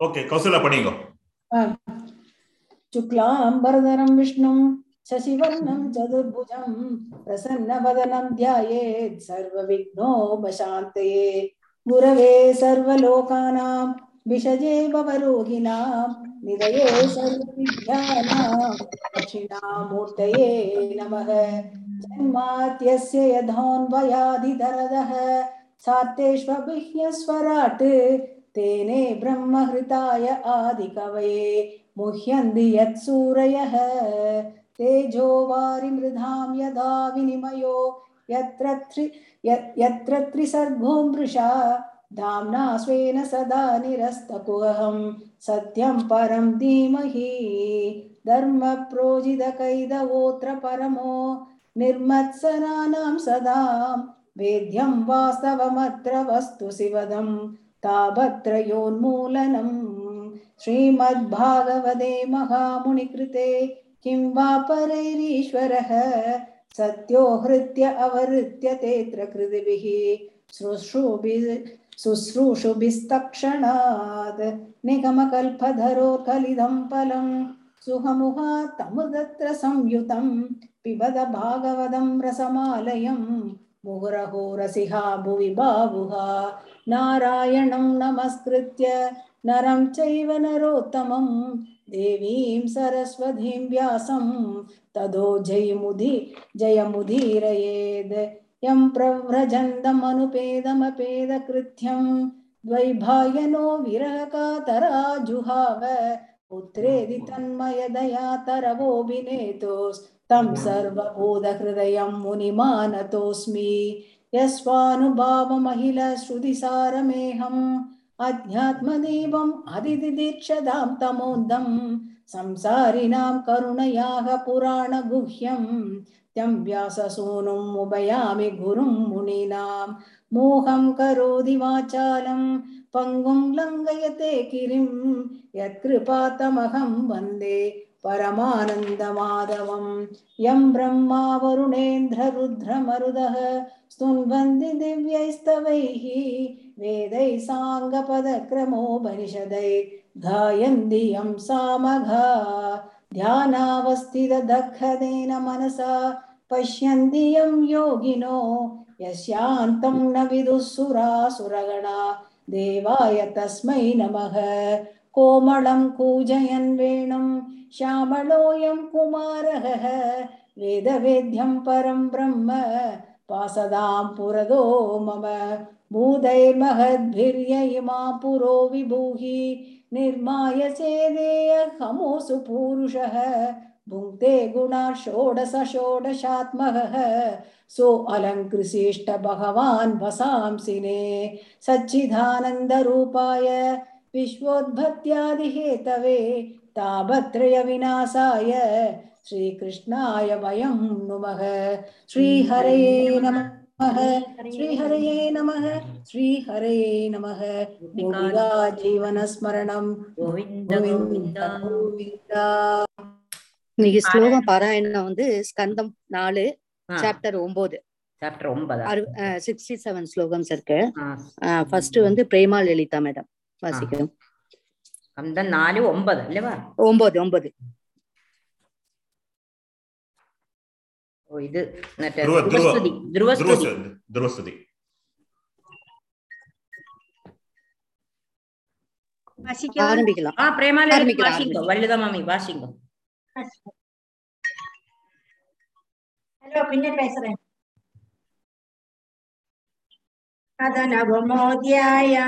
Okay Kausalya படிங்க शुक्लाम्बरधरं विष्णुं शशिवर्णं चतुर्भुजं प्रसन्नवदनं ध्यायेत् सर्वविघ्नोपशान्तये गुरवे सर्वलोकानां विषजे भवरोगिणां निधये सर्वविद्यानां दक्षिणामूर्तये नमः जन्मात्यस्य यथोन्वयादिधरदः सात्तेष्वभिह्यस्वराट् तेने ब्रह्महृताय आदिकवये मुह्यन्ति यत्सूरयः तेजो वारिमृधां यदा विनिमयो यत्र त्रि यत्र त्रिसर्गो मृषा धाम्ना स्वेन सदा निरस्तकुहं सत्यं परं धीमहि धर्मप्रोजितकैदवोऽत्र परमो निर्मत्सराणां सदा वेद्यं वास्तवमत्र वस्तु शिवदं तापत्रयोन्मूलनम् श्रीमद्भागवते महामुनिकृते किं वा परैरीश्वरः सत्यो हृत्य अवहृत्य तेऽत्र कृतिभिः शुश्रूभिः शुश्रूषुभिस्तक्षणात् निगमकल्पधरोर्कलिदं फलं सुहमुहात् तमुदत्र संयुतं पिबद भागवतं रसमालयं मुहुरहो रसिहा भुवि बाहुहा नारायणं नमस्कृत्य नरं चैव नरोत्तमं देवीं सरस्वतीं व्यासं तदो जयमुदि जयमुदीरयेद् यं प्रव्रजन्तमनुपेदमपेदकृत्यं द्वैभायनो विरहकातराजुहाव पुत्रेदि तन्मयदया तरवोऽभिनेतोस्तं सर्वबोधहृदयं मुनिमानतोऽस्मि यस्वानुभावमहिलश्रुतिसारमेहम् अध्यात्मदीपम् अदितिदीक्षदां तमोदं संसारिणां करुणयाः पुराणगुह्यं त्यं व्याससूनुम् उभयामि गुरुं मुनीनां मोहं करोति वाचालं पङ्गुं लङ्घयते गिरिं यत्कृपातमहं वन्दे परमानन्दमाधवं यं ब्रह्मा वरुणेन्द्ररुद्रमरुदः स्तुन्वन्ति दिव्यैस्तवैः वेदैः साङ्गपदक्रमोपनिषदै गायन्ति यं सामघा ध्यानावस्थितदग्धतेन मनसा पश्यन्ति यं योगिनो यस्यान्तं न विदुःसुरासुरगणा देवाय तस्मै नमः कोमलं कूजयन् वेणुं श्यामलोऽयं कुमारः वेदवेद्यं परं ब्रह्म पासदां पुरदो मम भूतैर्महद्भिर्य इमा पुरो विभूहि निर्माय चेदेय हमोऽसु पूरुषः भुङ्क्ते गुणा षोडश षोडशात्मकः सो अलङ्कृशिष्ट भगवान् वसांसिने सच्चिदानन्दरूपाय विश्वोद्भत्यादिहेतवे तापत्रयविनाशाय श्रीकृष्णाय वयं नुमः श्रीहरये नमः श्रीहरये नमः श्रीहरये नमः गोपिका जीवनस्मरणं கோவிந்த गोविन्द கோவிந்தா गोविन्द இன்னைக்கு ஸ்லோகம் பாராயணம் வந்து ஸ்கந்தம் நாலு சாப்டர் ஒன்பது சாப்டர் ஒன்பதா சிக்ஸ்டி செவன் ஸ்லோகம்ஸ் இருக்கு ആ, ஃபர்ஸ்ட் வந்து பிரேமா லலிதா மேடம் വാസിക്കാം അന്തം നാല് ഒമ്പത് അല്ലേ ഒമ്പത് ഒമ്പത് ഓ ഇത് ധ്രുവസ്തുതി ധ്രുവസ്തുതി ധ്രുവസ്തുതി ஆரம்பிக்கலாம் ஆ பிரேமால வாசிங்க வள்ளுத மாமி வாசிங்க ஹலோ பின்ன பேசுறேன் அதனவமோத்யாயா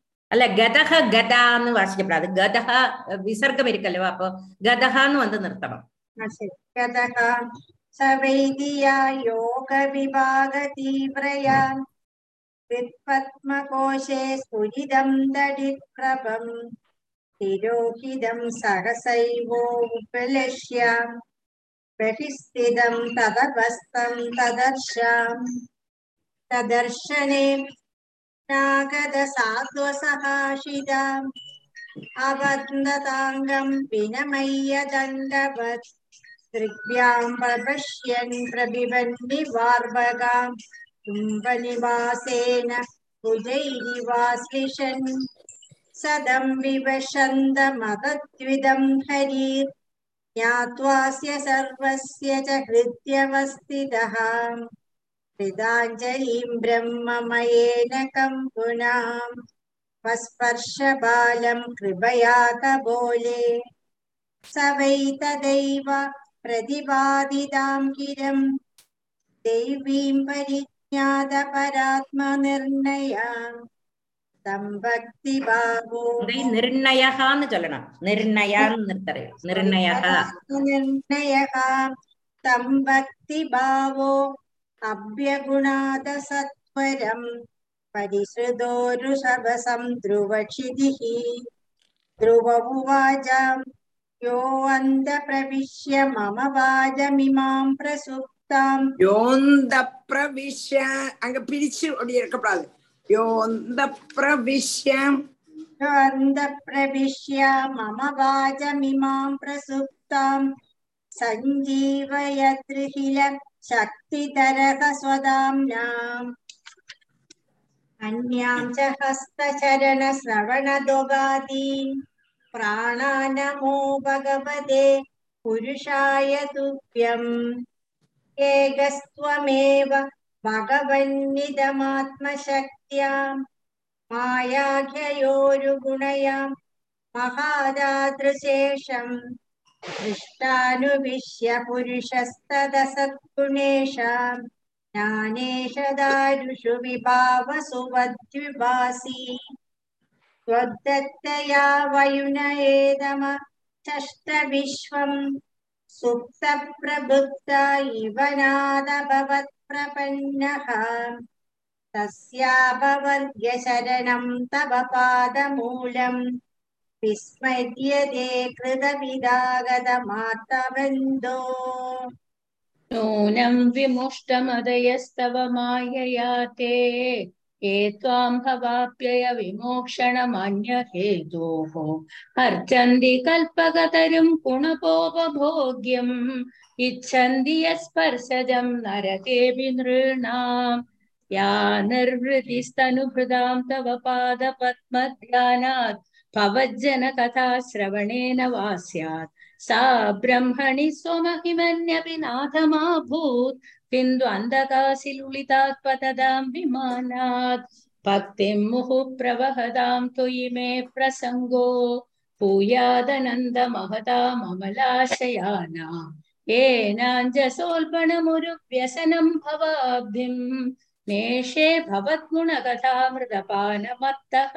അല്ല ഗതഹ ഗത എന്ന് വാശിക്കപ്പെടാതെ ഗതഹ വിസർഗം ഇരിക്കല്ലോ അപ്പൊ ഗതഹ എന്ന് വന്ന് നിർത്തണം. സവൈദിയ യോഗ വിഭാഗ തീവ്രയാ. ഹൃത്പത്മകോശേ സ്ഫുരിതം ദടിപ്രഭം തിരോഹിതം സഹസൈവോ ഉപലക്ഷ്യാം. ബഹിസ്ഥിതം തദവസ്ഥം തദർശാം. തദർശനേ नागदसात्वसहाशिताम् अवन्दताङ्गं विनमय्य दण्डवत् दृग्भ्यां प्रपश्यन् प्रबिबन्निवार्भगाम् कुम्भनिवासेन भुजैरिवाश्लिषन् सदं विवशन्दमतद्विदं हरीर् ज्ञात्वास्य सर्वस्य च हृद्यवस्थितः। हृदाञ्जलिं ब्रह्ममयेन कम्पुनाम् वस्पर्शबालं कृपया कबोले स वै तदैव प्रतिपादितां गिरं दैवीं परिज्ञातपरात्मनिर्णयाम् तं भक्तिभावो இதை நிர்ணயகான்னு சொல்லணும் நிர்ணயான்னு நிறுத்தரு நிர்ணயகா निर्णयः तं भक्तिभावो अभ्यगुणादसत्वरम् परिसृतोरुषभसं ध्रुवक्षितिः ध्रुव उवाच यो अन्तप्रविश्य मम वाजमिमां प्रसुप्ताम् யோந்த பிரவிஷ்ய அங்க பிரிச்சு அப்படி இருக்கக்கூடாது யோந்த பிரவிஷ்யம் यो अन्तप्रविश्य मम वाजमिमां प्रसुप्ताम् सञ्जीवयत्रिहिल शक्तिधरः स्वदाम्नाम् अन्यां च हस्तचरणश्रवणदोगादीन्। प्राणानमो भगवते पुरुषाय तुभ्यम्। एकस्त्वमेव भगवन्निदमात्मशक्त्यां मायाख्ययोरुगुणयां दृष्टानुविश्य पुरुषस्तदसद्गुणेषाम् ज्ञानेश दारुषु विभावसु वद्विभासि त्वद्दत्तया वयुनयेदम चष्टविश्वम् सुप्तप्रबुद्ध इव नादभवत्प्रपन्नः। तस्यापवर्ग्यशरणं तव पादमूलम् विस्मर्यते कृतविदागतमातबन्धो नूनं विमुष्टमदयस्तव मायया ते ये त्वां भवाप्यय विमोक्षणमन्यहेतोः अर्चन्ति कल्पकतरुं गुणपोपभोग्यम् इच्छन्ति यस्पर्शजं नरकेऽपि नृणाम् या निर्वृतिस्तनुभृतां तव पादपद्मध्यानात् भवज्जनकथा श्रवणेन वा स्यात् सा ब्रह्मणि स्वमहिमन्यपि नाथमाभूत् किन्तु अन्धकाशिलुलितात् पतदां विमानात् भक्तिं मुहुः प्रवहतां त्वयि मे प्रसङ्गो भूयादनन्दमहताममलाशयानाम् येनाञ्जसोल्बणमुरुव्यसनं भवाब्धिम् नेषे भवद्गुणकथामृतपानमत्तः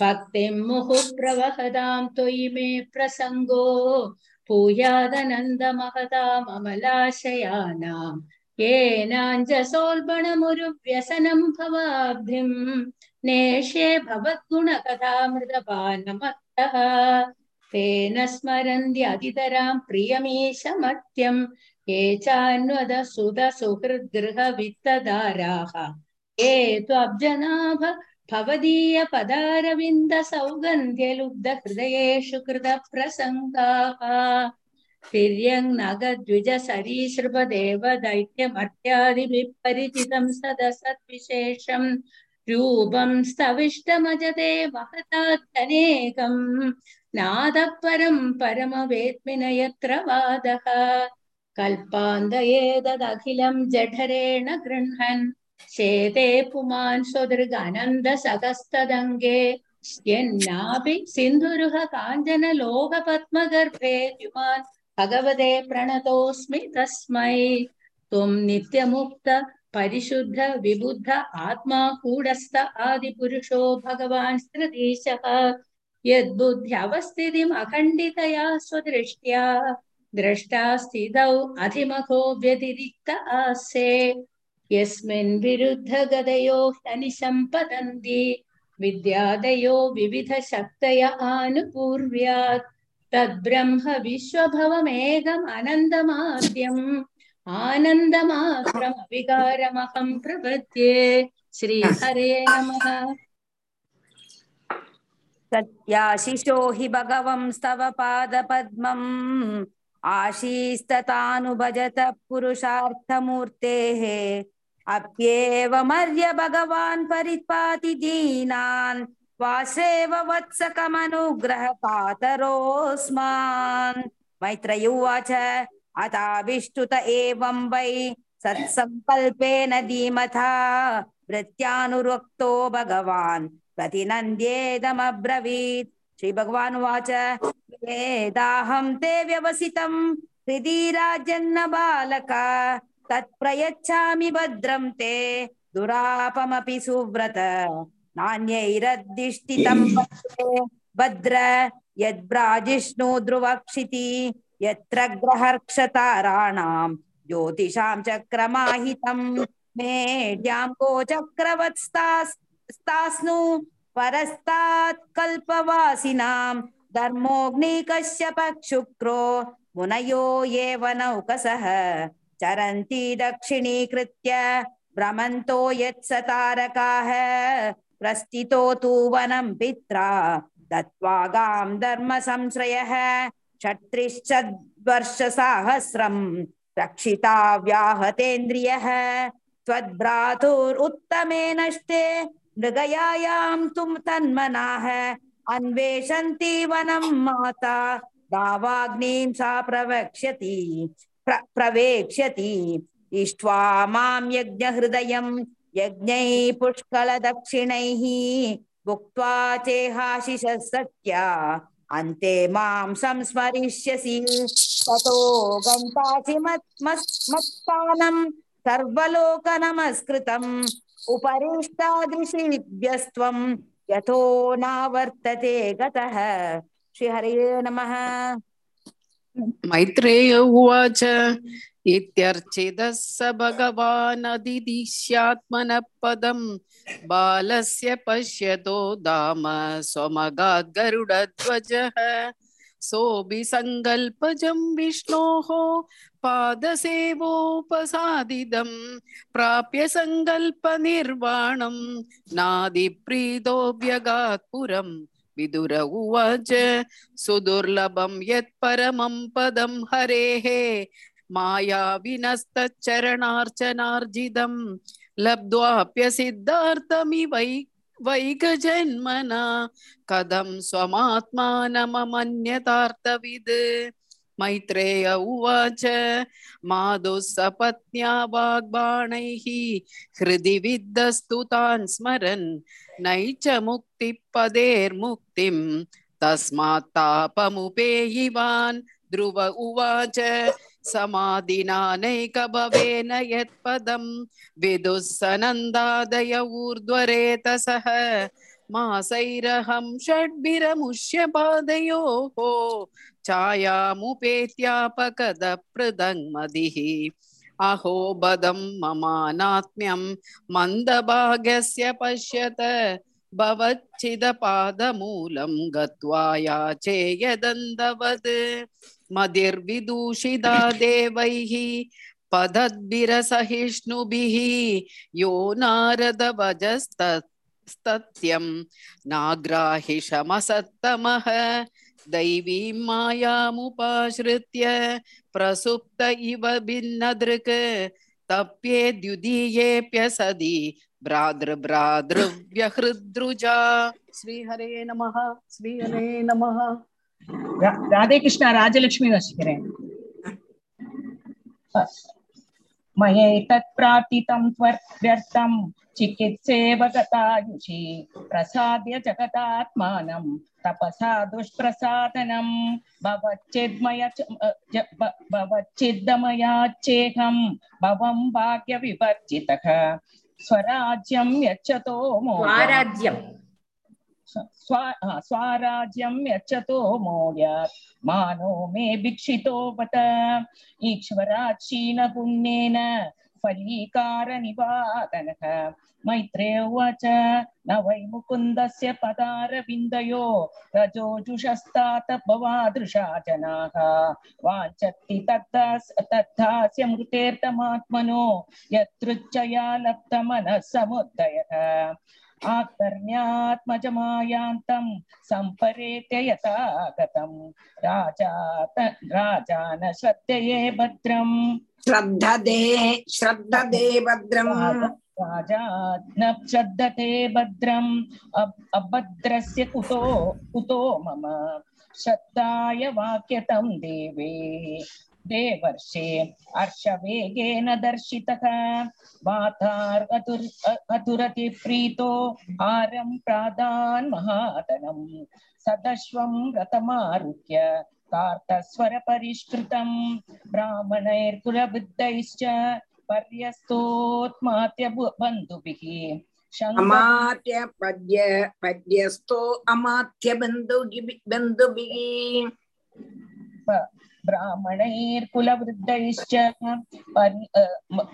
भक्तिं मुहुः प्रवहतां त्वयि मे प्रसङ्गो भूयादनन्दमहताममलाशयानाम् येनाञ्जसोल्बणमुरुव्यसनं भवाब्धिम् नेषे भवद्गुणकथामृतपानमत्तः तेन स्मरन्त्यतितरां प्रियमीशमत्यम् ये चान्वदसुतसुहृद्गृहवित्तदाराः ये त्वब्जनाभ भवदीयपदारविन्दसौगन्ध्यलुब्धहृदयेषु कृतप्रसङ्गाः तिर्यङ्नगद्विजसरीसृपदेव दैत्यमर्त्यादिभिः परिचितं सदसद्विशेषम् रूपं स्तविष्टमजते महतात्यनेकम् नादः परं परमवेत्मि न यत्र वादः कल्पान्तयेतदखिलं जठरेण गृह्णन् शेते पुमान् स्वदृगानन्दसहस्तदङ्गे यन्नापि सिन्धुरुह काञ्चनलोहपद्मगर्भे द्युमान् भगवते प्रणतोऽस्मि तस्मै त्वं नित्यमुक्त परिशुद्ध विबुद्ध आत्मा कूढस्थ आदिपुरुषो भगवान् स्त्रीशः यद्बुद्ध्यवस्थितिम् अखण्डितया स्वदृष्ट्या द्रष्टा स्थितौ अधिमखो व्यतिरिक्त आसे यस्मिन् विरुद्धगदयो ह्यनिशम्पतन्ति विद्यादयो विविधशक्तय आनुपूर्व्यात् तद्ब्रह्म विश्वभवमेघम् आनन्दमाद्यम् आनन्दमात्रमविकारमहं प्रपद्ये श्रीहरे नमः सत्याशिषो हि भगवंस्तव पादपद्मम् आशीस्ततानुभजत पुरुषार्थमूर्तेः अप्येवमर्य भगवान् परिपाति दीनान् वासेव वत्सकमनुग्रहकातरोऽस्मान् मैत्रेय उवाच अताविष्टुत एवं वै सत्सङ्कल्पेन धीमता वृत्यानुरक्तो भगवान् प्रतिनन्द्येदमब्रवीत्। श्रीभगवान् उवाच, वेदाहं ते व्यवसितं, हृदि राजन्न बालक तत्प्रयच्छामि भद्रं ते। दुरापमपि सुव्रत। नान्यैरद्दिष्टितं भद्रे भद्र यद्ब्राजिष्णु ध्रुवक्षिति। यत्र ग्रहर्क्षताराणां। ज्योतिषां चक्रमाहितं। मेढ्यां गोचक्रवत्स्तास्नु परस्तात् कल्पवासिनां। धर्मोऽग्निकश्यप शुक्रो मुनयो एव नौकसः। चरन्ति दक्षिणीकृत्य भ्रमन्तो यत्सतारकाः प्रस्थितो तु वनं पित्रा। दत्त्वा गां धर्मसंश्रयः रक्षिता व्याहतेन्द्रियः। त्वद्भ्रातुरुत्तमे नष्टे मृगयायां तुं तन्मनाः। अन्वेषन्ति वनं माता। दावाग्निं सा प्रवक्ष्यति। प्र, प्रवेक्ष्यति। इष्ट्वा माँ यज्ञहृदयं यज्ञैः पुष्कलदक्षिणैः, भुक्त्वा चेहाशिषः सत्या अन्ते माँ संस्मरिष्यसि। ततो गन्तासि मत् सर्वलोकनमस्कृतम्। यतो नावर्तते गतः। नमः। मैत्रेय उवाच इत्यर्चितः स भगवानदिदिश्यात्मनः पदम् बालस्य पश्यतो धाम स्वमगात् गरुडध्वजः सोऽपि सङ्कल्पजं विष्णोः पादसेवोपसादिदं प्राप्य सङ्कल्पनिर्वाणं नादिप्रीतोऽभ्यगात् पुरम् विदुर उवाच सुदुर्लभं यत्परमं पदं हरेः मायाविनस्तच्चरणार्चनार्जितं लब्ध्वाप्यसिद्धार्थमिवै वैकजन्मना कथं स्वमात्मानममन्यतार्थविद् मैत्रेय उवाच। माधुः सपत्न्या वाग्बाणैः हृदि विद्धस्तु तान् स्मरन्। नैच मुक्तिपदेर्मुक्तिं तस्मात् तापमुपेयिवान् ध्रुव उवाच। समाधिनानैकभवेन यत्पदं विदुः सनन्दादय ऊर्ध्वरेतसः। मासैरहं षड्भिरमुष्य पादयोः छायामुपेत्यापकदप्रदङ्मदिः अहो बदं ममानात्म्यं मन्दभागस्य पश्यत भवच्चिदपादमूलं गत्वा याचे यदन्दवत् मदिर्विदूषिता देवैः पदद्भिरसहिष्णुभिः यो सत्यं नाग्राहि दैवी दैवीं मायामुपाश्रित्य प्रसुप्त इव भिन्न भिन्नदृक् तप्ये द्युदीयेऽप्यसदि भ्रातृभ्रातृव्यहृद्रुजा। श्रीहरे नमः श्रीहरे नमः। राधे कृष्ण राजलक्ष्मी वसिकरे मयैतत् प्रार्थितं गतायुषि प्रसाद्य जगदात्मानं तपसा दुष्प्रसादनं। भवच्चिद्मय भवच्चिद्दमयाच्चेहं भवं भाग्यविवर्जितः। स्वराज्यं यच्छतो मोदम् स्वाराज्यं स्वा स्वाराज्यं यच्छतो मोयात् मानो मे भिक्षितो बत ईश्वरात् क्षीणपुण्येन फलीकारनिवादनः मैत्रेय उवाच, न वै मुकुन्दस्य पदारविन्दयो। रजोजुषस्तात भवादृशा जनाः। वाञ्छति तद्दास्, तद्दास्य मृतेर्तमात्मनो। यदृच्छया लब्धमनः समुदयः। आकर्ण्यात्मजमायान्तं सम्परेत्य यथा गतं राजा राजान श्रद्धये भद्रम्। श्रद्धदे भद्रम्। राजा न श्रद्धते भद्रम्। अभद्रस्य कुतो कुतो मम। श्रद्धाय वाक्यतं देवे। देवर्षे हर्षवेगेन दर्शितः। मातार् अतुर् अतुरति प्रीतो हारं प्रादान् महादनं। सदश्वं रथमारुह्य कार्तस्वरपरिष्कृतं। ब्राह्मणैर्कुलबुद्धैश्च पर्यस्तोत्मात्य बन्धुभिः। अमात्य पद्य पद्यस्थो अमात्य बन्धुभिः ब्राह्मणैर्कुलवृद्धैश्च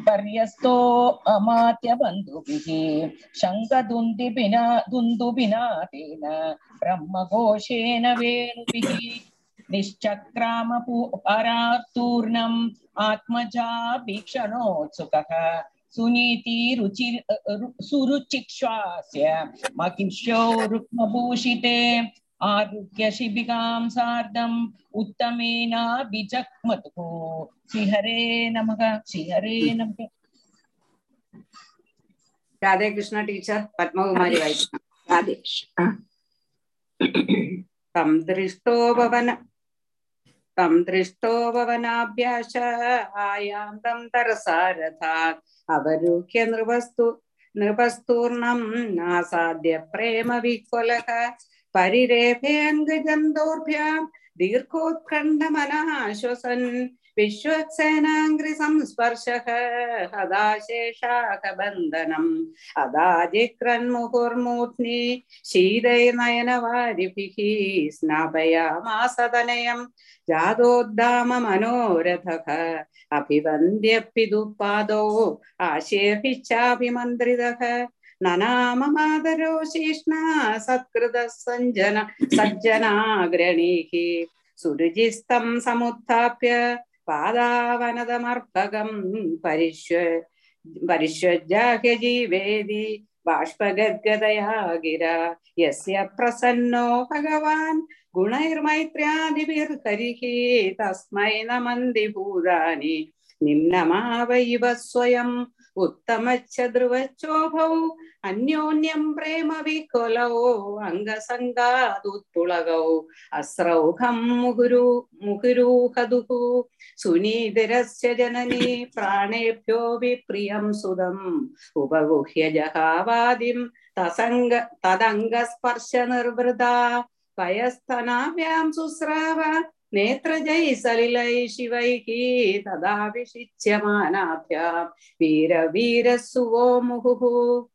पर्यस्तो अमात्यबन्धुभिः शङ्खदुन्दुभिना दुन्दुभिनादेन ब्रह्मघोषेण वेणुभिः निश्चक्राम परार्तूर्णम् आत्मजा भीक्षणोत्सुकः सुनीति रुचि सुरुचिक्ष्वास्य महिष्यो रुक्मभूषिते आरुह्यशिबिकां सार्धम् उत्तमेनाभिचक्मतुः श्रीहरे नम श्रीहरे नम। राधे कृष्ण टीचर पद्मकुमारी वैष्णव। राधे कृष्ण। दृष्टो भवन दृष्टो आयां नृपस्तु नासाद्य परिरेफे अङ्गजम् दोर्भ्याम् दीर्घोत्कण्ठमनः श्वसन् विश्वक्सेनाङ्घ्रिसंस्पर्शः हदाशेषाः बन्धनम् अदाजिक्रन्मुहुर्मूर्ध्नि शीलैर्नयनवारिभिः स्नापयामासतनयम् जातोद्दाममनोरथः अभिवन्द्यपिदुपादौ आशेभिश्चाभिमन्त्रितः ननाम मादरो शिष्णा सत्कृतः सञ्जन सज्जनाग्रणीः सुरुजिस्तं समुत्थाप्य पादावनदमर्पकं परिष्व परिष्वज्जाह्य जीवेदि बाष्पगद्गदया गिरा यस्य प्रसन्नो भगवान् गुणैर्मैत्र्यादिभिर्हरिः तस्मै नमन्ति भूतानि निम्नमावैव स्वयम् उत्तमच्च ध्रुवच्चोभौ അന്യോന്യം പ്രേമ വികുലവോ അംഗസംഗാതുളകൗ അസ്രൗഹം മുഹുരു മുഹുരൂഹദുഹു സുനീതിരസ്യ ജനനീ പ്രാണേഭ്യോ വിപ്രിയം സുതം ഉപഗുഹ്യ ജഹാവാദിം തസംഗ തദംഗസ്പർശ നിർവൃത പയസ്തനാഭ്യാം സുസ്രാവ നേത്രജൈ സലിലൈ ശിവൈഹ തദാവിഷിച്യമാനാഭ്യാം വീരവീരസുവോ മുഹുഹു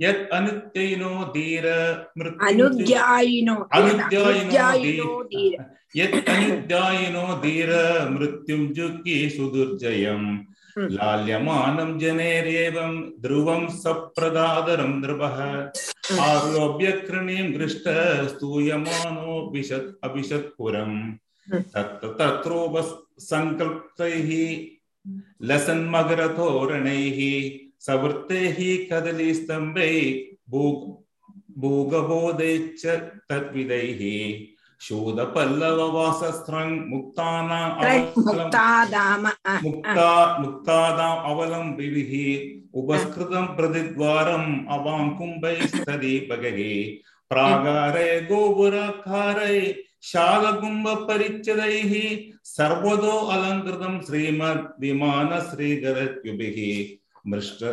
यत् अनुत्ययिनो धीर अनुध्यायिनो धीर यत् अनुध्यायिनो धीर मृत्युं जुह्ये सुदुर्जयम् लाल्यमानं जनेरेवं ध्रुवं सप्रदादरं नृपः आरोप्य कृणीं दृष्ट स्तूयमानो विशत् अभिषत्पुरम् तत्र तत्रोपसङ्कल्पैः लसन्मगरतोरणैः सवृत्तैः कदलीस्तम्भैः भूग भूगबोधैश्च तद्विदैः शूदपल्लववासस्त्रं मुक्तानाम् मुक्तादाम मुक्ता मुक्तादाम् अवलम्बिभिः। उपस्कृतं प्रतिद्वारम् अवां कुम्भैस्तदीपगैः प्रागारे गोपुरकारे शालकुम्भपरिच्छदैः सर्वतो अलङ्कृतं श्रीमद्विमानश्रीगरत्युभिः मृष्ट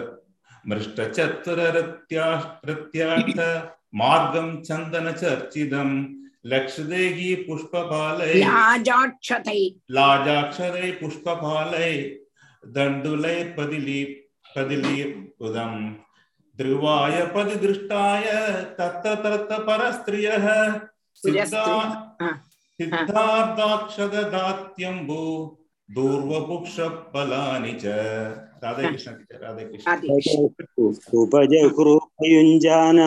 मृष्टचत्ररत्यार्थ मार्गं चन्दनचर्चितम् लक्षदेही पुष्पपालै लाजाक्षतै। पुष्पाल पुष्पपालै दण्डुलै पदिली ध्रुवाय पदिदृष्टाय तत्र तत्र परस्त्रियः सिद्धार्थाक्षदात्यम्बु दूर्वपुक्षफलानि च। राधे कृष्ण टीचर राधे कृष्ण। उपजहृपयुञ्जान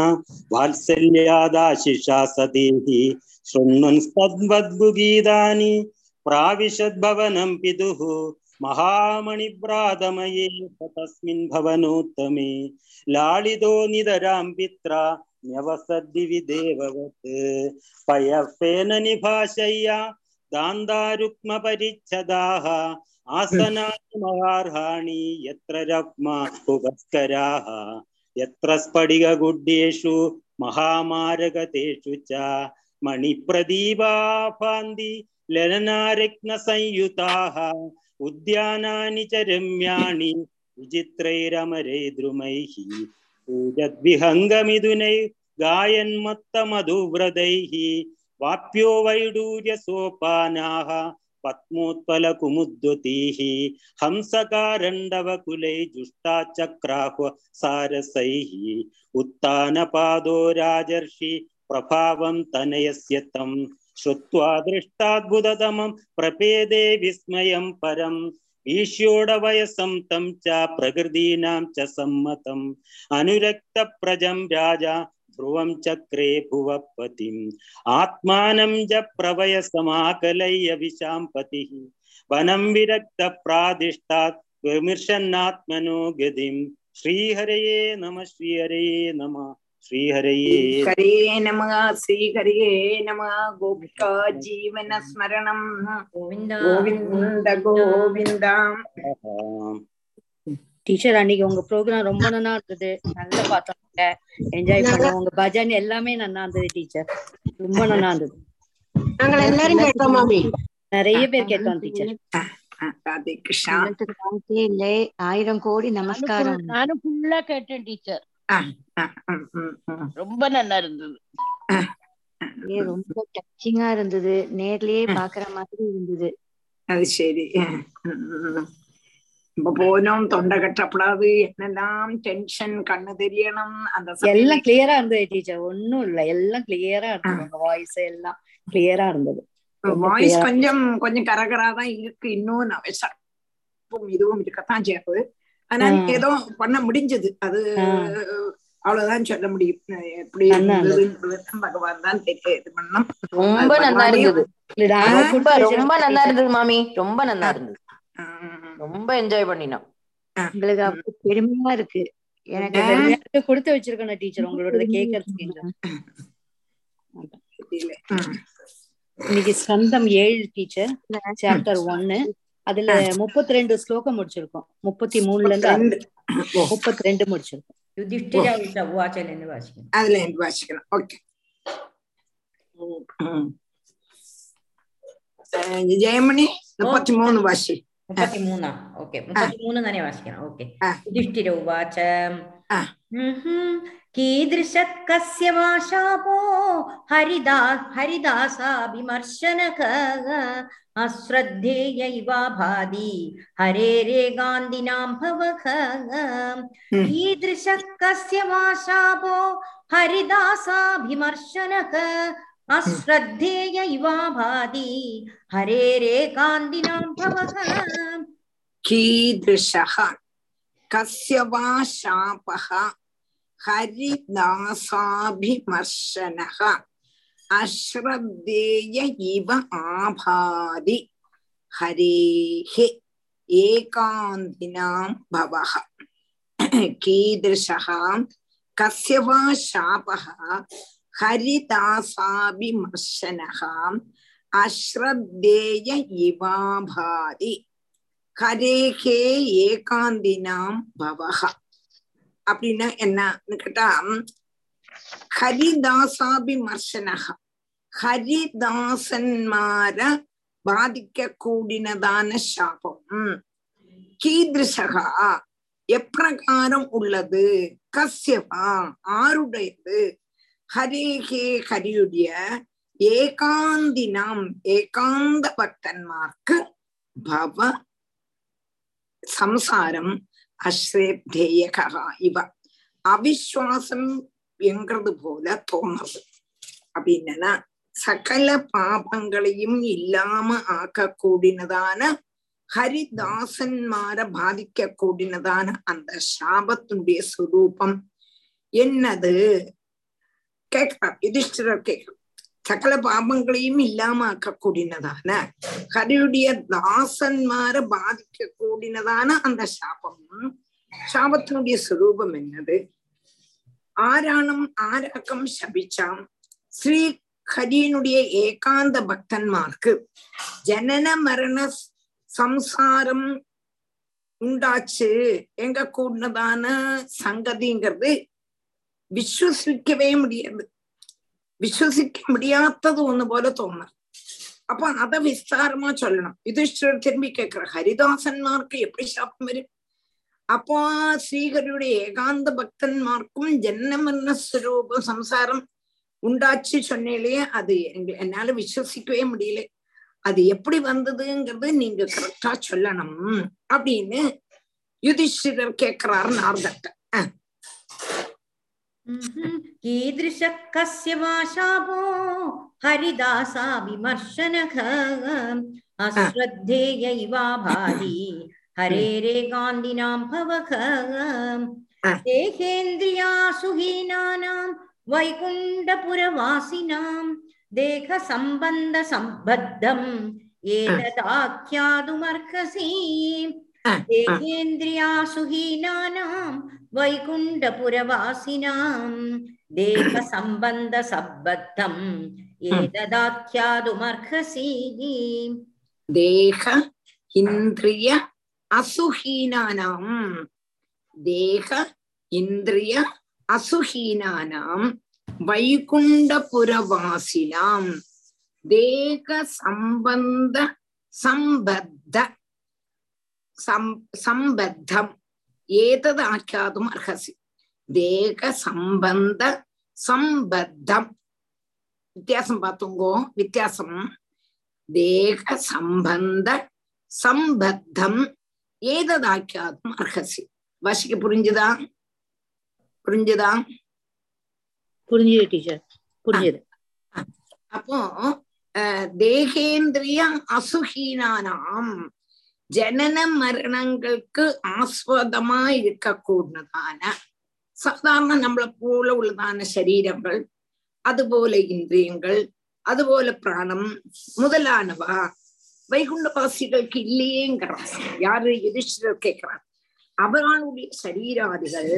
वात्सल्यादाशिषा सतीः शृण्वन्स्तद्वद्गीतानि प्राविशद्भवनं पितुः। महामणिव्रातमये तस्मिन् भवनोत्तमे। लालितो निधरां पित्रा न्यवसद्दिवि देववत् पयफेन निभाषय्या दान्दारुक्मपरिच्छदाः आसनानि यत्र रक्मा उपस्कराः यत्र स्फटिकगुड्डेषु महामारगतेषु च मणिप्रदीपाभान्ति ललनारत्नसंयुताः उद्यानानि च रम्याणि विचित्रैरमरै द्रुमैः पूजद्विहङ्गमिथुनै गायन्मत्तमधुव्रतैः वाप्यो वैडूर्यसोपानाः पद्मोत्पलकुमुद्वतीः हंसकारण्डवकुलै जुष्टाचक्राह्व सारसैः उत्तानपादो राजर्षि प्रभावं तनयस्य तं। श्रुत्वा दृष्टाद्भुततमं प्रपेदे विस्मयं परम्। ईश्योडवयसं तं च प्रकृतीनां च सम्मतम्। अनुरक्तप्रजं राजा ध्रुवं चक्रे भुवः आत्मानं च प्रभयसमाकलय्य विशां पतिः वनं विरक्तप्रादिष्टात् विमर्शन्नात्मनो गतिं श्रीहरये नमः श्रीहरये नमः श्रीहरये हरे नमः श्रीहरये नमः गोपिका जीवनस्मरणं गोविन्द गोविन्द गोविन्द டீச்சர் அன்னைக்கு உங்க ப்ரோக்ராம் ரொம்ப நல்லா இருந்தது. நல்லா பார்த்தோம் என்ஜாய் பண்ணோம். உங்க பஜன் எல்லாமே நல்லா இருந்தது டீச்சர். ரொம்ப நல்லா இருந்தது. நாங்கள் எல்லாரும் கேட்டோம் மாமி. நிறைய பேர் கேட்டோம் டீச்சர். ஆயிரம் கோடி நமஸ்காரம். நானும் ஃபுல்லா கேட்டேன் டீச்சர். ரொம்ப நல்லா இருந்தது. ரொம்ப டச்சிங்கா இருந்தது. நேர்லயே பாக்குற மாதிரி இருந்தது. அது சரி. இப்ப போனோம் தொண்டை கட்டப்படாது என்னெல்லாம் டென்ஷன் கண்ணு தெரியணும் அந்த எல்லாம் கிளியரா இருந்தது டீச்சர் ஒண்ணும் இல்ல. எல்லாம் கிளியரா இருந்தது. உங்க வாய்ஸ் எல்லாம் கிளியரா இருந்தது. வாய்ஸ் கொஞ்சம் கொஞ்சம் கரகராதான் இருக்கு. இன்னும் நான் விசாரிப்பும் இதுவும் இருக்கத்தான் செய்யுது. ஆனால் ஆ. ஏதோ பண்ண முடிஞ்சது. அது. அவ்வளவுதான் சொல்ல முடியும். எப்படி பகவான் தான் இது பண்ணணும். ரொம்ப நல்லா இருந்தது. ரொம்ப நல்லா. இருந்தது மாமி. ரொம்ப நல்லா இருந்தது. ரொம்ப என்ஜாய் பண்ணினோம். உங்களுக்கு அப்படி பெருமையா இருக்கு. எனக்கு கொடுத்து வச்சிருக்கேன் டீச்சர் உங்களோட உம். இன்னைக்கு ஸ்கந்தம் ஏழு டீச்சர் சாப்டர் ஒன்னு. அதுல முப்பத்தி ரெண்டு ஸ்லோகம் முடிச்சிருக்கோம். முப்பத்தி மூணுல இருந்து. முப்பத்தி ரெண்டு முடிச்சிருக்கோம். அதுல எனக்கு வாசிக்கணும். ஓகே. ஜெயமணி முப்பத்தி மூணு வாசி. മുപ്പത്തി മൂന്നാ ഓക്കെ മുപ്പത്തി മൂന്ന് തന്നെ വാസിക്കണം ഓക്കെ യുധിഷ്ഠിര ഉവാച कीदृशः कस्य वा शापो हरिदा हरिदासाभिमर्शनक अश्रद्धेयैवा भाति हरेरे गान्धिनां भवः कीदृशः कस्य वा शापो हरिदासाभिमर्शनक अश्रद्धेय इवा भाति हरेरे गान्धिनां भवः कीदृशः? कस्य वा शापः? हरिदासाभिमर्शनः। अश्रद्धेय इव आभादि। हरेः एकान्तिनां भवः। कीदृशः? कस्य वा शापः? ஹரிதாசாபிமர்ஷனகாம் അശ്രദ്ധേയ இவாபாதி கரேகே ஏகாந்தினாம் பவகா அப்படின்னா என்னன்னு கேட்டா ஹரிதாசாபிமர்ஷனகா ஹரிதாசன்மார பாதிக்க கூடினதான சாபம் கீதிருஷகா எப்பிரகாரம் உள்ளது கசியவா ஆருடையது ஹரேகே ஹரியுடைய ஏகாந்தினாம் ஏகாந்த பக்தன்மார்க்கு பவ சம்சாரம் அஸ்ரேப்தேயகா. இவ அவிஸ்வாசம் என்கிறது போல தோணுது அப்படின்னா சகல பாபங்களையும் இல்லாம ஆக்க கூடினதான ஹரிதாசன்மார பாதிக்க கூடினதான அந்த சாபத்துடைய சுரூபம் என்னது? கேட்கிறான் யுதிஷ்டர் கேட்கிறான் சகல பாபங்களையும் இல்லாம ஆக்க கூடினதான ஹரியுடைய தாசன்மார பாதிக்க கூடினதான அந்த சாபம் சாபத்தினுடைய சுரூபம் என்னது ஆராணம் ஆராக்கம் சபிச்சாம் ஸ்ரீ ஹரியனுடைய ஏகாந்த பக்தன்மார்க்கு ஜனன மரண சம்சாரம் உண்டாச்சு எங்க கூடினதான சங்கதிங்கிறது விஸ்வசிக்கவே முடியாது விஸ்வசிக்க முடியாதது ஒண்ணு போல தோணும் அப்ப அத விஸ்தாரமா சொல்லணும் யுதிஷ்டர் திரும்பி கேட்கிற ஹரிதாசன்மார்க்கு எப்படி சாப்பம் வரும் அப்போ ஸ்ரீகருடைய ஏகாந்த பக்தன்மார்க்கும் ஜன்மன்ன ஸ்வரூப சம்சாரம் உண்டாச்சு சொன்னேலே அது என்னால விசுவசிக்கவே முடியல அது எப்படி வந்ததுங்கிறது நீங்க கரெக்டா சொல்லணும் அப்படின்னு யுதிஷ்டிரர் கேட்கிறார் நார்தட்ட कीदृश कस्य वा शापो हरिदासा विमर्शनः अश्रद्धेयैवा भाति हरेरेकान्दिनां भवः देहेन्द्रियासुहीनानां वैकुण्ठपुरवासिनां देहसम्बन्धसम्बद्धम् एतदाख्यातुमर्हसि देहेन्द्रियासुहीनानां वैकुण्ठपुरवासिनां देहसम्बन्धसम्बद्धम् एतदाख्यातुमर्हसि देह इन्द्रिय असुहीनानां देह इन्द्रिय असुहीनानां वैकुण्ठपुरवासिनां देहसम्बन्ध सम्बद्ध सम्बद्धम् ஏதது ஆக்கியாதும் அர்ஹசி தேக சம்பந்த சம்பத்தம் வித்தியாசம் பார்த்துங்கோ வித்தியாசம் தேக சம்பந்த சம்பத்தம் ஏததாக்கியாதும் அர்ஹசி வாசிக்க புரிஞ்சுதா புரிஞ்சுதா புரிஞ்சுது டீச்சர் புரிஞ்சுது அப்போ தேகேந்திரிய அசுகீனானாம் ஜனன மரணங்களுக்கு ஆஸ்வாதமா இருக்கக்கூடதான சாதாரண நம்மளை போல உள்ளதான சரீரங்கள் அதுபோல இந்திரியங்கள் அதுபோல பிராணம் முதலானவா? வைகுண்டவாசிகளுக்கு இல்லையேங்கிறான் யாரு? யுதிஷ்டர் கேட்கிறான் அவர்களுடைய சரீராதிகள்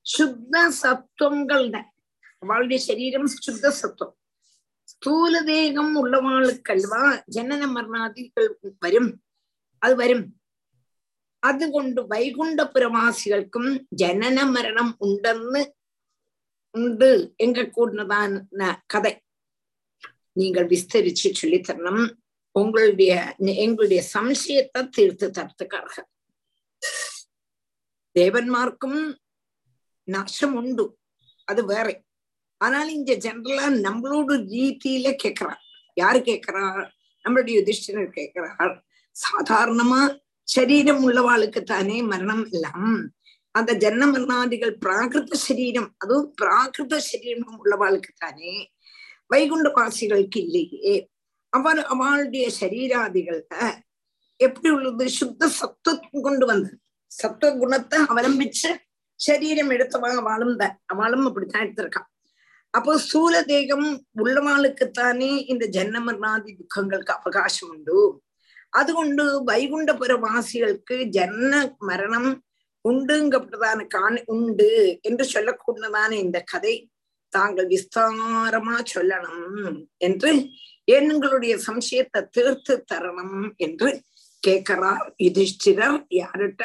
சுத்த சத்துவங்கள் தான். அவளுடைய சரீரம் சுத்த சத்துவம். ஸ்தூல தேகம் உள்ளவாளுக்கல்வா ஜனன மரணாதிகள் வரும். അത് വരും അതുകൊണ്ട് വൈകുണ്ഠപുരവാസികൾക്കും ജനന മരണം ഉണ്ടെന്ന് ഉണ്ട് എങ്ക കൂടുന്നതാണ് കഥ நீங்கள் விஸ்தரிச்சு சொல்லித்தரணும் உங்களுடைய எங்களுடைய சம்சயத்தை தீர்த்து தரத்துக்காக தேவன்மார்க்கும் நாசம் உண்டு அது வேற ஆனால் இங்க ஜெனரலா நம்மளோட ரீதியில கேக்குறார் யாரு கேக்குறார் நம்மளுடைய யுதிஷ்டனர் கேட்கிறார் சாதாரணமா சரீரம் உள்ளவாளுக்கு தானே மரணம் எல்லாம். அந்த ஜன்ன மரணாதிகள் பிராகிருத சரீரம் அதுவும் பிராகிருத சரீரம் உள்ளவாளுக்கு தானே. வைகுண்ட வாசிகளுக்கு இல்லையே. அவர் அவளுடைய சரீராதிகள்ல எப்படி உள்ளது? சுத்த சத்துவம் கொண்டு வந்தது சத்துவ குணத்தை அவலம்பிச்சு சரீரம் எடுத்தவங்க அவளும் தான் அவளும் அப்படித்தான் எடுத்திருக்கான். அப்போ ஸ்தூல தேகம் உள்ளவாளுக்குத்தானே இந்த ஜன்மரணாதி துக்கங்களுக்கு அவகாசம் உண்டு. അതുകൊണ്ട് வைகுண்டபுரவாசிகளுக்கு ஜன்ன மரணம் உண்டுங்கப்பட்டதான காண உண்டு என்று சொல்லக்கூடதான இந்த கதை. தாங்கள் விஸ்தாரமா சொல்லணும் என்று எங்களுடைய சம்சயத்தை தீர்த்து தரணும் என்று கேட்கிறார் யுதிஷ்டிரர் யாருட்ட?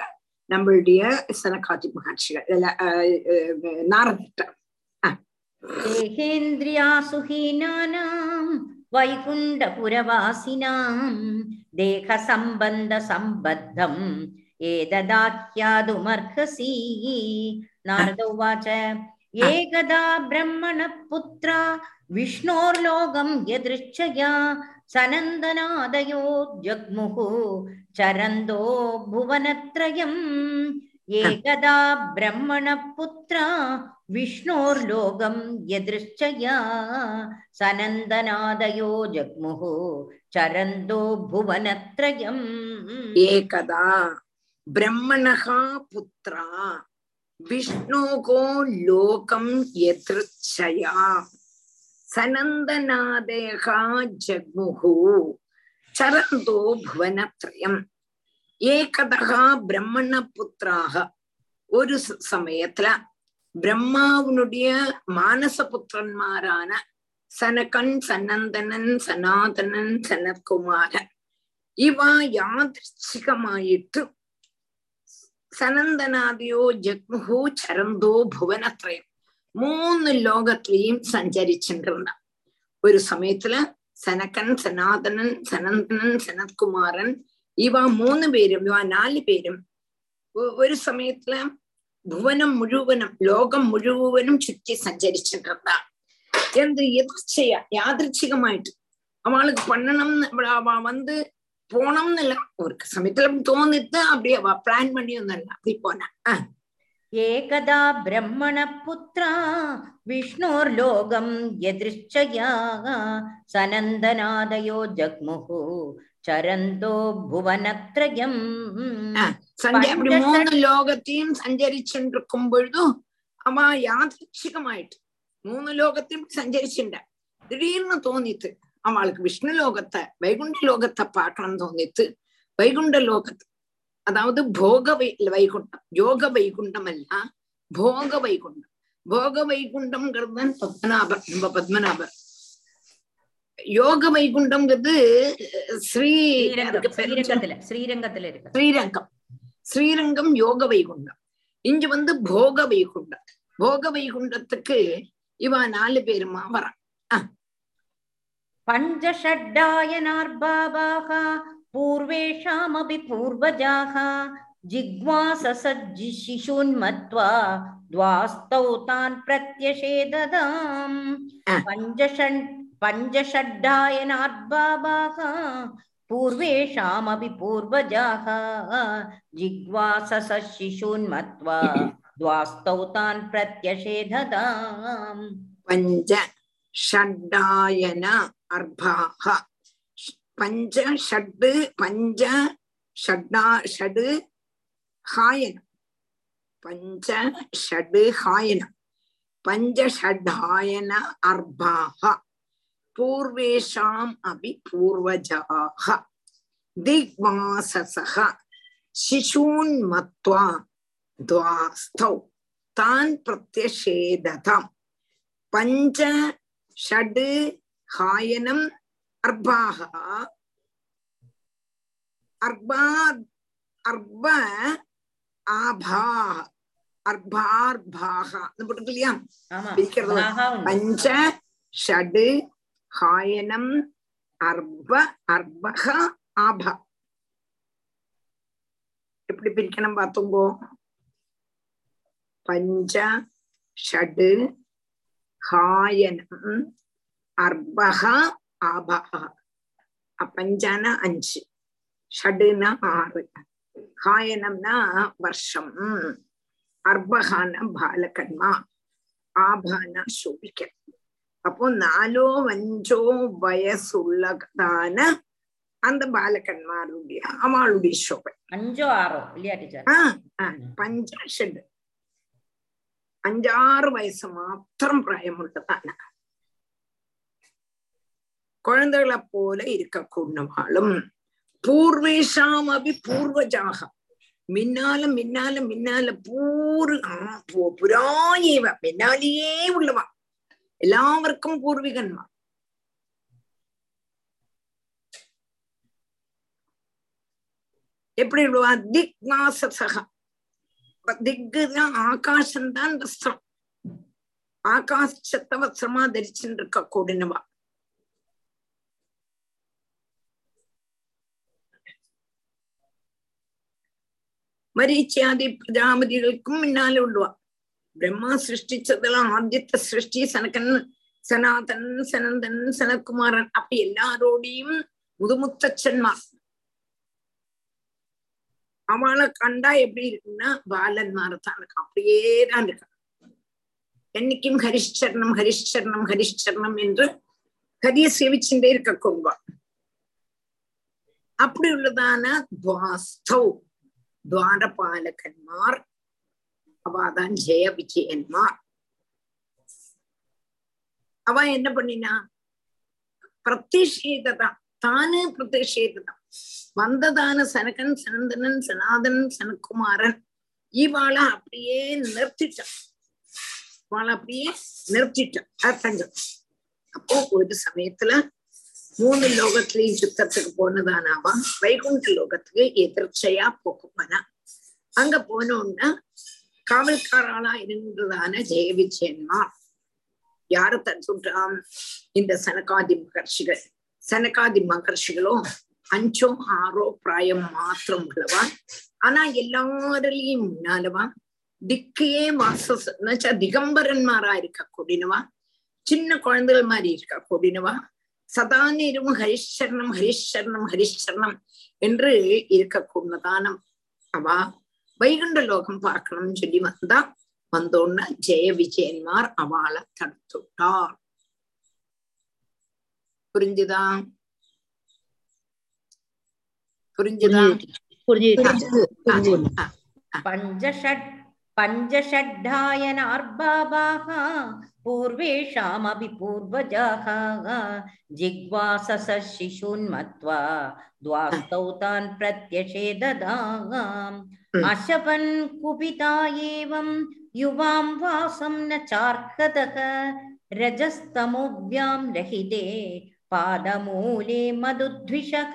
நம்மளுடைய சனகாதி மகர்ஷிகள் நாரதிட்ட சுஹீனானாம் वैकुण्ठपुरवासिनां देहसम्बन्धसम्बद्धम् एतदाख्यातुमर्हसि नारद उवाच एकदा ब्रह्मणः पुत्रा विष्णोर्लोकं यदृच्छया सनन्दनादयो जग्मुः चरन्दो भुवनत्रयम् ஏகதா பிரம்மண புத்ரா விஷ்ணோர்லோகம் எதிர்ச்சயா சனந்தனாதயோ ஜக்முகு சரந்தோ புவனத்ரயம். ஏகதா பிரம்மணः புத்ரா விஷ்ணோகோ லோகம் எதிர்ச்சயா சனந்தநாதேக ஜக்முஹு சரந்தோ புவனத்ரயம். ஏகதா பிரம்மண புத்திராக ஒரு ச- சமயத்துல பிரம்மாவினுடைய மானச புத்திரன்மாரான சனகன் சனந்தனன் சனாதனன் சனத்குமாரன் இவ யாதிர்ச்சிகமாயிட்டு സനന്ദനാദിയോ ജഗ്മുഹു ചരന്തോ ഭുവനത്രയം മൂന്ന് ലോകത്തിലെയും സഞ്ചരിച്ചിട്ടുണ്ട് ഒരു സമയത്തില് സനക്കൻ സനാതനൻ സനന്ദനൻ സനത്കുമാരൻ ഇവ മൂന്ന് പേരും ഇവ നാല് പേരും ഒ- ഒരു സമയത്തില് ഭുവനം മുഴുവനും ലോകം മുഴുവനും ചുറ്റി സഞ്ചരിച്ചിട്ടുണ്ട് എന്ത് എതിർച്ചയ യാദൃച്ഛികമായിട്ട് அவளுக்கு பண்ணணும்னு அவ- அவ வந்து போனோம்னு இல்ல ஒரு சமயத்துல தோணித்து அப்படியே அவ பிளான் பண்ணி ஒன்னும் அப்படி போனா ஆஹ் ஏகதா பிரம்மண புத்ரா விஷ்ணோர்லோகம் எதிர்ச்சயா சனந்தநாதயோ ஜக்முகு சரந்தோ புவனத்ரயம் സഞ്ച அப்படி മൂന്ന് ലോകത്തെയും സഞ്ചരിച്ചിരിക്കും പൊഴുതും അവ യാദൃച്ഛികമായിട്ട് മൂന്ന് ലോകത്തെയും സഞ്ചരിച്ചിട്ടുണ്ട് திடீர்னு தோணித்து அவளுக்கு விஷ்ணு லோகத்தை வைகுண்ட லோகத்தை பார்க்கணும்னு தோணித்து வைகுண்ட லோகத்தை அதாவது போக வை வைகுண்டம் யோக வைகுண்டம் அல்ல போக வைகுண்டம் போக வைகுண்டம்ங்கிறது தான் பத்மநாபர் நம்ம பத்மநாபர் யோக வைகுண்டம்ங்கிறது ஸ்ரீ அதுக்கு பேரு ஸ்ரீரங்கத்துல ஸ்ரீரங்கத்துல இருக்கு ஸ்ரீரங்கம் ஸ்ரீரங்கம் யோக வைகுண்டம் இங்க வந்து போக வைகுண்டம் போக வைகுண்டத்துக்கு இவ நாலு பேருமா வரான் पञ्चषड्डायनार्भावाः पूर्वेषामपि पूर्वजाः जिग्वाससज्जि शिशून्मत्वा द्वास्तौ तान् प्रत्यषेददाम् पञ्चषण् पञ्चषड्डायनाद्बाबाः पूर्वेषामपि पूर्वजाः जिग्वासस शिशून्मत्वा द्वास्तौ तान् प्रत्यषेधताम् पञ्च षड्डायन अर्भाः पञ्च षड् पञ्च षड्डा षड् हायन पञ्च षड् हायन पञ्च षड्हायन अर्भाः பூர்வேஷாம் அபி பூர்வஜாக திக்வாசசக சிசூன் மத்வா துவாஸ்தௌ தான் பிரத்யஷேததாம் பஞ்ச ஷட் ஹாயனம் அர்பாக அர்பா அர்ப ஆபா அர்பார்பாக போட்டிருக்கு இல்லையா பஞ்ச ஷட் ஹாயனம் அர்ப அர்பக ஆப எப்படி பிரிக்கணும் பார்த்துங்கோ பஞ்ச ஷடு ஹாயனம் அர்பக ஆபக பஞ்சான அஞ்சு. ஷடுனா ஆறு. ஹாயனம்னா வருஷம். அர்பகான பாலகன்மா ஆபானா சூழிக்கன் அப்போ நாலோ அஞ்சோ வயசுள்ளதான அந்த பாலகன்மாருடைய அவளுடைய சோபை அஞ்சோ ஆறோ இல்லையா டீச்சர்? ஆஹ் ஆஹ் பஞ்சாஷட் அஞ்சாறு வயசு மாத்திரம் பிராயமுள்ளதான. குழந்தைகளை போல இருக்கக்கூடியவாளும் பூர்வேஷாம் அபி பூர்வஜாக. மின்னால மின்னால மின்னால பூரு புராயேவ மின்னாலேயே உள்ளவா. എല്ലാവർക്കും പൂർവികന്മാർ எப்படி இவ்வளவா திக்னாசசகா. திக்குனா ஆகாசம் தான் வஸ்திரம். ஆகாசத்தை வஸ்திரமா தரிச்சுட்டு இருக்க கூடினவா. மரீச்சியாதி பிரஜாபதிகளுக்கும் முன்னால உள்ளுவா பிரம்மா சிருஷ்டிச்சதெல்லாம் ஆத்தியத்த சிருஷ்டி சனகன் சனாதன் சனந்தன் சனகுமாரன் அப்படி எல்லாரோடையும் முதுமுத்தச்சன்மா. அவளை கண்டா எப்படி இருக்குன்னா பாலன் மாறத்தான் இருக்கான். அப்படியே தான் இருக்கான். என்னைக்கும் ஹரிஷ்சரணம் ஹரிஷ்சரணம் ஹரிஷ்சரணம் என்று ஹரிய சேவிச்சுட்டே இருக்க கொங்கா அப்படி உள்ளதான துவாஸ்தௌ துவாரபாலகன்மார் அவாதான் ஜெய விஜயன்மா அவ என்ன பண்ணினா பிரத்யஷேததான் தானே பிரத்யஷேததான். வந்ததான சனகன் சனந்தனன் சனாதனன் சனக்குமாரன் இவாளை அப்படியே நிறுத்திட்டான். இவாளை அப்படியே நிறுத்திட்டான். அர்த்தங்கள் அப்போ ஒரு சமயத்துல மூணு லோகத்திலையும் சுத்தத்துக்கு போனதானாவா வைகுண்ட லோகத்துக்கு எதிர்ச்சையா போகுமானா அங்க போனோம்னா காவல்காராளா இருந்ததான ஜெய விஜயன்மார் யார தடுத்துட்டான் இந்த சனகாதி மகர்ஷிகள். சனகாதி மகர்ஷிகளும் அஞ்சோ ஆறோ பிராயம் மாத்திரம் உள்ளவா ஆனா எல்லாரிலையும் முன்னாலவா திக்கையே வாச திகம்பரன்மாரா இருக்க கூடினவா? சின்ன குழந்தைகள் மாதிரி இருக்க கூடினவா? சதா நேரமும் ஹரிஷரணம் ஹரிஷரணம் ஹரிஷரணம் என்று இருக்க கூடதானம் அவா வைகுண்ட லோகம் பார்க்கணும்னு சொல்லி வந்தா வந்தோன்னு ஜெய விஜயன்மார் அவளை தடுத்துட்டார் புரிஞ்சுதா புரிஞ்சுதா பஞ்சஷட் பஞ்சஷட்டாயனார் பாபாக पूर्वेषामपि पूर्वजाः जिग्वासस शिशून्मत्वा द्वास्तौ तान् प्रत्यषेददाम् अशपन् कुपिता एवं युवां वासं न चार्हतः रजस्तमोभ्यां रहिते पादमूले मधुद्विषः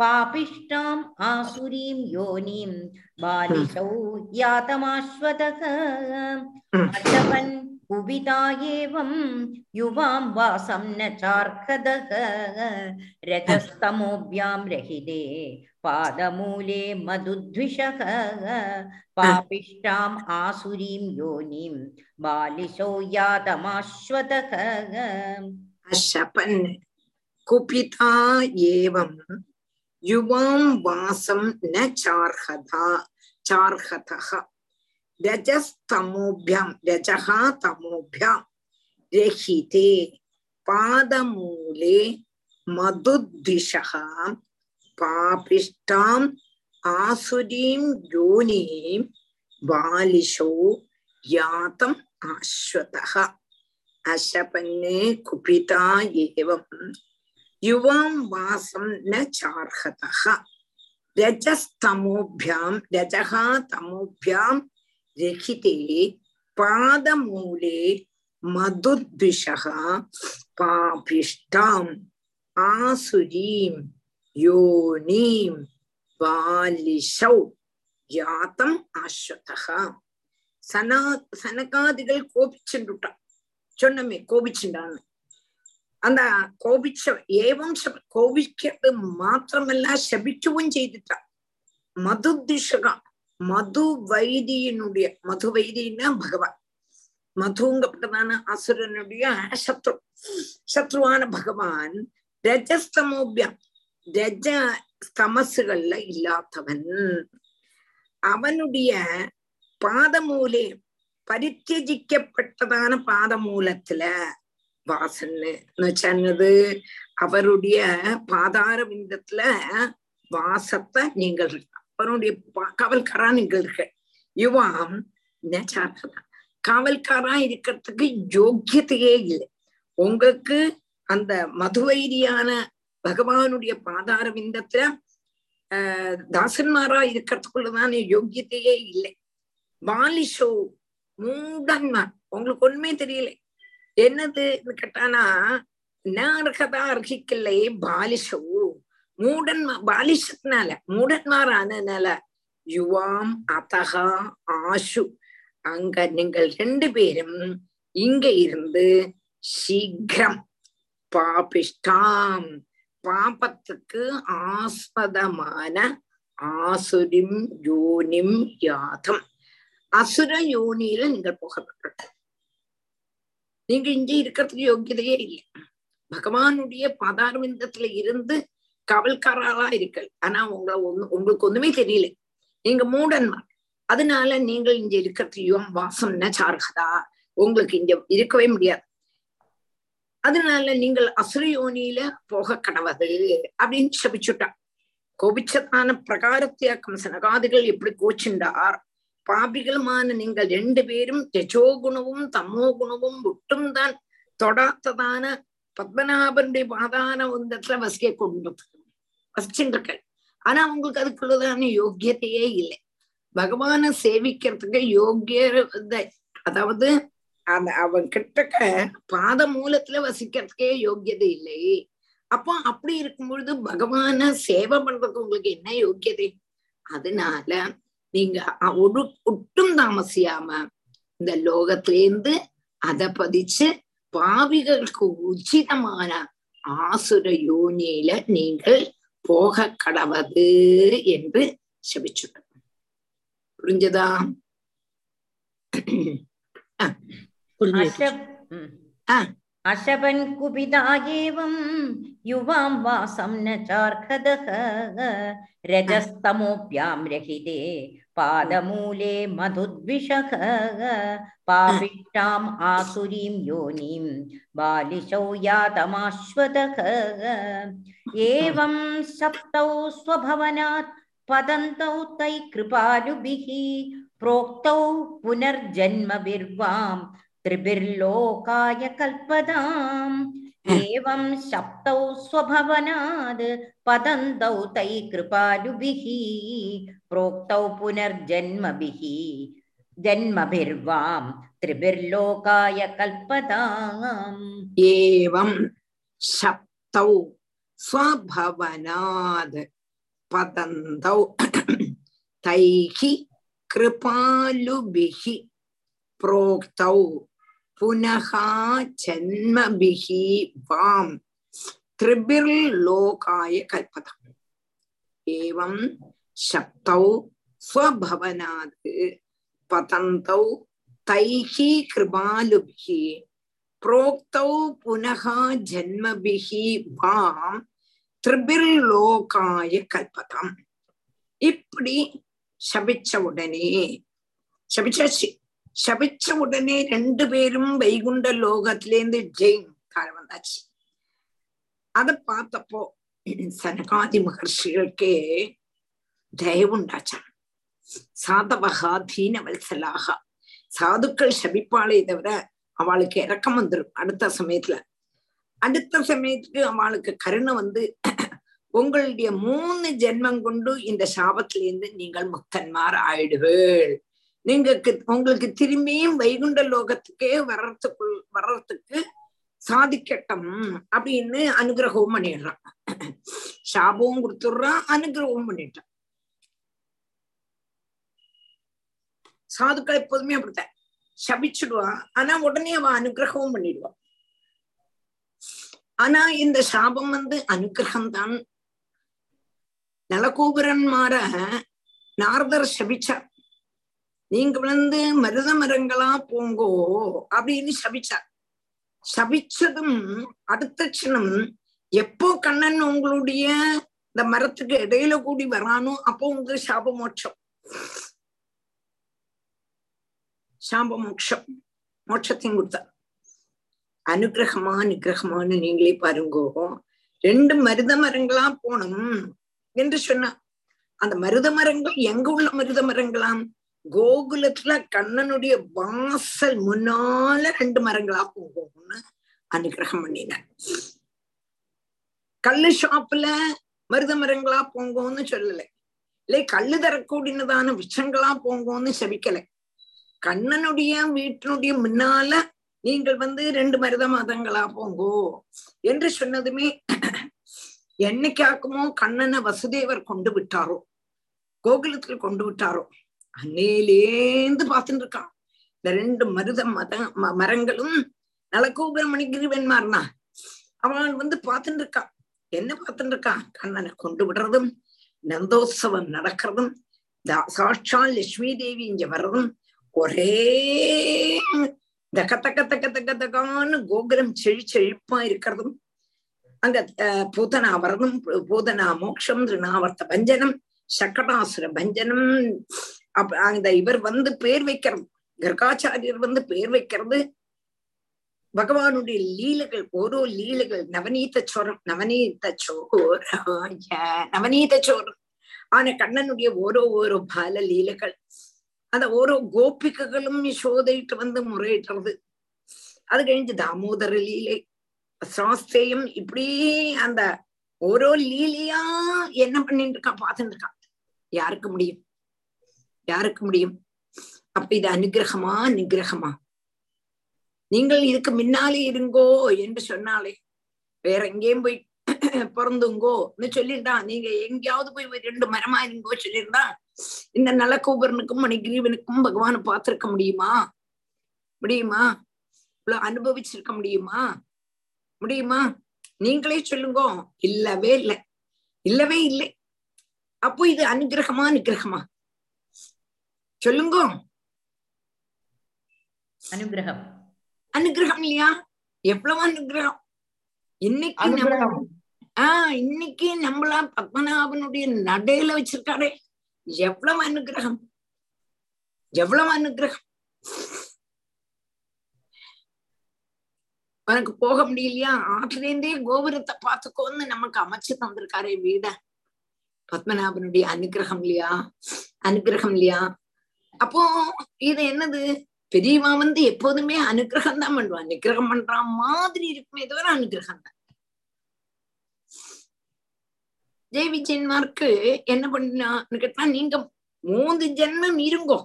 पापिष्टाम् आसुरीं योनिं बालिशौ यातमाश्वतः अशपन् குவிதா ஏவம் யுவாம் வாசம் ந சார்கதக ரஜஸ்தமோபியாம் ரஹிதே பாதமூலே மதுத்விஷக. பாபிஷ்டாம் ஆசுரீம் யோனிம் பாலிசோ யாதமாஸ்வதக. அஷபன். குபிதா ஏவம் யுவாம் வாசம் ந சார்கதா சார்கதக. रजस्तमोभ्यां रजः तमोभ्यां रहिते पादमूले मधुद्विषः पापिष्टाम् आसुरीं योनिं बालिशो यातम् आश्वतः। अशपन्ने कुपिता एवं युवां वासं न चार्हतः। रजस्तमोभ्यां रजः രഹിതേ പാദമൂലേ മധുദ്വിഷ പാപിഷ്ടാം ആസുരീം യോനീം ബാലിഷൗ യാതം അശ്വത സനാ സനകാദികൾ കോപിച്ചുണ്ടാൻ சொன்னமே கோபிச்சுண்டான்னு அந்த கோபிச்ச ஏவம் கோபிக்கிறது மாத்திரமல்ல சபிக்கவும் செய்துட்டா। மதுதிஷகம் மது வைதியினுடைய மது வைதின்னா பகவான். மதுங்கப்பட்டதான அசுரனுடைய சத்ரு சத்ருவான பகவான் ரஜஸ்தமோபியம் ரஜ ஸ்தமசுகள்ல இல்லாதவன். அவனுடைய பாதமூலே பரித்தியஜிக்கப்பட்டதான பாதமூலத்துல வாசன்னு. சொன்னது அவருடைய பாதார விந்தத்துல வாசத்தை நீங்கள் அவருடைய காவல்காரா நீங்கள் இருக்க யுவாம் நச்சார்கதா காவல்காரா இருக்கிறதுக்கு யோக்கியத்தையே இல்லை. உங்களுக்கு அந்த மதுவைரியான பகவானுடைய பாதார விந்தத்துல ஆஹ் தாசன்மாரா இருக்கிறதுக்குள்ளதான யோக்கியத்தையே இல்லை. பாலிஷோ மூடன்மார். உங்களுக்கு ஒண்ணுமே தெரியல. என்னதுன்னு கேட்டானா அர்ஹதா அர்ஹிக்கலையே பாலிஷோ. மூடன் பாலிஷத்தினால மூடன்மாரானதுனால யுவாம் அதகா ஆஷு அங்க நீங்கள் ரெண்டு பேரும் இங்க இருந்து சீக்கிரம் பாபிஷ்டாம். பாபத்துக்கு ஆஸ்பதமான ஆசுரிம் யோனிம் யாதம். அசுர யோனியில நீங்கள் போகப்பட்டு நீங்க இங்கே இருக்கிறதுக்கு யோகியதையே இல்லை. பகவானுடைய பாதாரவிந்தத்துல இருந்து காவல்காரர்களா இருக்கல். ஆனா உங்களை ஒண்ணு உங்களுக்கு ஒண்ணுமே தெரியல. நீங்க மூடன்மார் அதனால நீங்கள் இங்க இருக்கிறதையும் வாசம்னா சார்கதா உங்களுக்கு இங்க இருக்கவே முடியாது. அதனால நீங்கள் அசுரயோனியில போக கடவது அப்படின்னு சபிச்சுட்டான் கோபிச்சத்தான பிரகாரத்தையா கம்சனகாதிகள் எப்படி கோச்சுண்டார் பாபிகளுமான நீங்கள் ரெண்டு பேரும் தெஜோ குணவும் தமோ குணவும் ஒட்டும் தான் தொடாத்ததான பத்மநாபனுடைய பாதான உந்தத்துல வசிய கொண்டது. வசிச்சுருக்கள் ஆனா அவங்களுக்கு அதுக்குள்ளதான யோக்கியத்தையே இல்லை. பகவான சேவிக்கிறதுக்கு யோக்கிய அதாவது அந்த அவன் கிட்டக்க பாத மூலத்துல வசிக்கிறதுக்கே யோக்கியதை இல்லை. அப்போ அப்படி இருக்கும் பொழுது பகவான சேவை பண்றதுக்கு உங்களுக்கு என்ன யோக்கியதை? அதனால நீங்க ஒரு ஒட்டும் தாமசியாம இந்த லோகத்திலேருந்து அதை பதிச்சு பாவிகளுக்கு உச்சிதமான ஆசுர யோனியில நீங்கள் போக கடவது என்று செபிச்சுடு புரிஞ்சதா? அசவன் குபிதா ஏவம் யுவாம் வாசம் ந சார்கதக ரஜஸ்தமோப்யாம் ரஹிதே पादमूले मधुद्विषः पापिष्टाम् आसुरीं योनिं बालिशौ यातमाश्वतः एवं सप्तौ स्वभवनात् पतन्तौ तै कृपालुभिः प्रोक्तौ पुनर्जन्मभिर्वां त्रिभिर्लोकाय कल्पदाम् एवं सप्तौ स्वभवनाद् पतन्तौ तै कृपालुभिः प्रोक्तौ पुनर्जन्मभिः जन्मभिर्वां त्रिभिर्लोकाय कल्पदाम् एवं सप्तौ स्वभवनाद् पतन्तौ तैः कृपालुभिः प्रोक्तौ पुनः जन्मभिः वां त्रिभिर्लोकाय कल्पतम् एवं शप्तौ स्वभवनात् पतन्तौ तैः कृपालुभिः प्रोक्तौ पुनः जन्मभिः वां திரிபிர்லோகாய கல்பதம் இப்படி சபிச்ச உடனே சபிச்சாச்சு சபிச்ச உடனே ரெண்டு பேரும் வைகுண்ட லோகத்திலேருந்து ஜெயின் தாழ வந்தாச்சு அத பார்த்தப்போ சனகாதி மகர்ஷிகளுக்கே தயவுண்டாச்சான் சாதவகா தீனவல்சலாக சாதுக்கள் சபிப்பாளே தவிர அவளுக்கு இறக்கம் வந்துடும் அடுத்த சமயத்துல அடுத்த சமயத்துக்கு அவளுக்கு கருணை வந்து உங்களுடைய மூணு ஜென்மம் கொண்டு இந்த சாபத்திலிருந்து நீங்கள் முக்தன்மார் ஆயிடுவேள் நீங்க உங்களுக்கு திரும்பியும் வைகுண்ட லோகத்துக்கே வர்றதுக்குள் வர்றதுக்கு சாதிக்கட்டும் அப்படின்னு அனுகிரகமும் பண்ணிடுறான் சாபமும் கொடுத்துடுறான் அனுகிரகமும் பண்ணிட்டான் சாதுக்கள் எப்போதுமே அப்படித்தான். சபிச்சுடுவான். ஆனா உடனே அவன் அனுகிரகமும் பண்ணிடுவான். ஆனா இந்த சாபம் வந்து அனுகிரகம் தான் நலகோபுரன்மார நாரதர் சபிச்சார். நீங்க வந்து மருத மரங்களா போங்கோ அப்படின்னு சபிச்சார். சபிச்சதும் அடுத்த க்ஷணம் எப்போ கண்ணன் உங்களுடைய இந்த மரத்துக்கு இடையில கூடி வரானோ அப்போ உங்களுக்கு சாபமோட்சம். சாம்ப மோட்சம். மோட்சத்தையும் கொடுத்தார் அனுகிரகமா அனுகிரகமானு நீங்களே பாருங்கோ. ரெண்டு மருத மரங்களா போனோம் என்று சொன்னா. அந்த மருத மரங்கள் எங்க உள்ள மருத மரங்களாம்? கோகுலத்துல கண்ணனுடைய வாசல் முன்னால ரெண்டு மரங்களா போகும்னு அனுகிரகம் பண்ணினார். கல்லு ஷாப்ல மருத மரங்களா போங்கோன்னு சொல்லலை. இல்லை கல்லு தரக்கூடியதான விஷங்களா போங்கோன்னு செவிக்கலை கண்ணனுடைய வீட்டினுடைய முன்னால நீங்கள் வந்து ரெண்டு மருத மதங்களா போங்கோ என்று சொன்னதுமே என்னைக்காக்குமோ கண்ணனை வசுதேவர் கொண்டு விட்டாரோ? கோகுலத்தில் கொண்டு விட்டாரோ? அன்னையிலேந்து பார்த்துட்டு இருக்கான் இந்த ரெண்டு மருத மத மரங்களும் நலகோபுர கிரிவன்மார்னா அவன் வந்து பார்த்துட்டு இருக்கான் என்ன பார்த்துட்டு இருக்கான் கண்ணனை கொண்டு விடுறதும் நந்தோத்சவம் நடக்கிறதும் சாட்சால் லட்சுமி தேவி இங்க வர்றதும் ஒரே தக்க தக்க தக்க தக்க தக்கான்னு கோகுலம் செழி செழிப்பா இருக்கிறதும் அங்க அஹ், பூதனா வரதும் பூதனா மோட்சம் திருநாவர்த்த பஞ்சனம் சக்கடாசுர பஞ்சனம் அப்ப அந்த இவர் வந்து பேர் வைக்கிறது கர்காச்சாரியர் வந்து பேர் வைக்கிறது பகவானுடைய லீலைகள் ஓரோ லீலைகள் நவநீத சோரம் நவநீத சோர நவநீத சோரம் ஆன கண்ணனுடைய ஓரோ ஓரோ பால லீலைகள் அந்த ஓரோ கோபிகைகளும் சோதையிட்டு வந்து முறையிடுறது அது கழிஞ்சு தாமோதர லீலை சாஸ்திரியம் இப்படி அந்த ஓரோ லீலையா என்ன பண்ணிட்டு இருக்கா பார்த்துட்டு இருக்கான் யாருக்கு முடியும் யாருக்கு முடியும் அப்ப இது அனுகிரகமா நிகிரகமா நீங்கள் இதுக்கு முன்னாலே இருங்கோ என்று சொன்னாலே வேற எங்கேயும் போய் பிறந்துங்கோன்னு சொல்லியிருந்தா நீங்க எங்கேயாவது போய் ஒரு ரெண்டு மரமா இருங்கோ சொல்லியிருந்தா இந்த நலக்கூபரனுக்கும் மணிகிரீவனுக்கும் பகவானை பார்த்திருக்க முடியுமா? முடியுமா? இவ்வளவு அனுபவிச்சிருக்க முடியுமா? முடியுமா? நீங்களே சொல்லுங்க. இல்லவே இல்லை. இல்லவே இல்லை. அப்போ இது அனுகிரகமா நிகிரகமா? சொல்லுங்க. அனுகிரகம். அனுகிரகம் இல்லையா? எவ்வளவு அனுகிரகம்? இன்னைக்கு. ஆஹ் இன்னைக்கு நம்மளா பத்மநாபனுடைய நடையில வச்சிருக்காரே. எவ்வளவு அனுகிரகம். எவ்வளவு அனுகிரகம். உனக்கு போக முடியலையா? ஆற்றிலேருந்தே கோபுரத்தை பார்த்துக்கோன்னு நமக்கு அமைச்சு தந்திருக்காரே வீட. பத்மநாபனுடைய அனுகிரகம் இல்லையா? அனுகிரகம் இல்லையா? அப்போ இது என்னது? பெரியவா வந்து எப்போதுமே அனுகிரகம் தான் பண்ணுவான். அனுகிரகம் பண்ற மாதிரி இருக்குமே தவிர அனுகிரகம் தான் தேவி சென்மார்க்கு என்ன பண்ணான்னு கேட்டா நீங்க மூன்று ஜென்மம் இருங்கோ.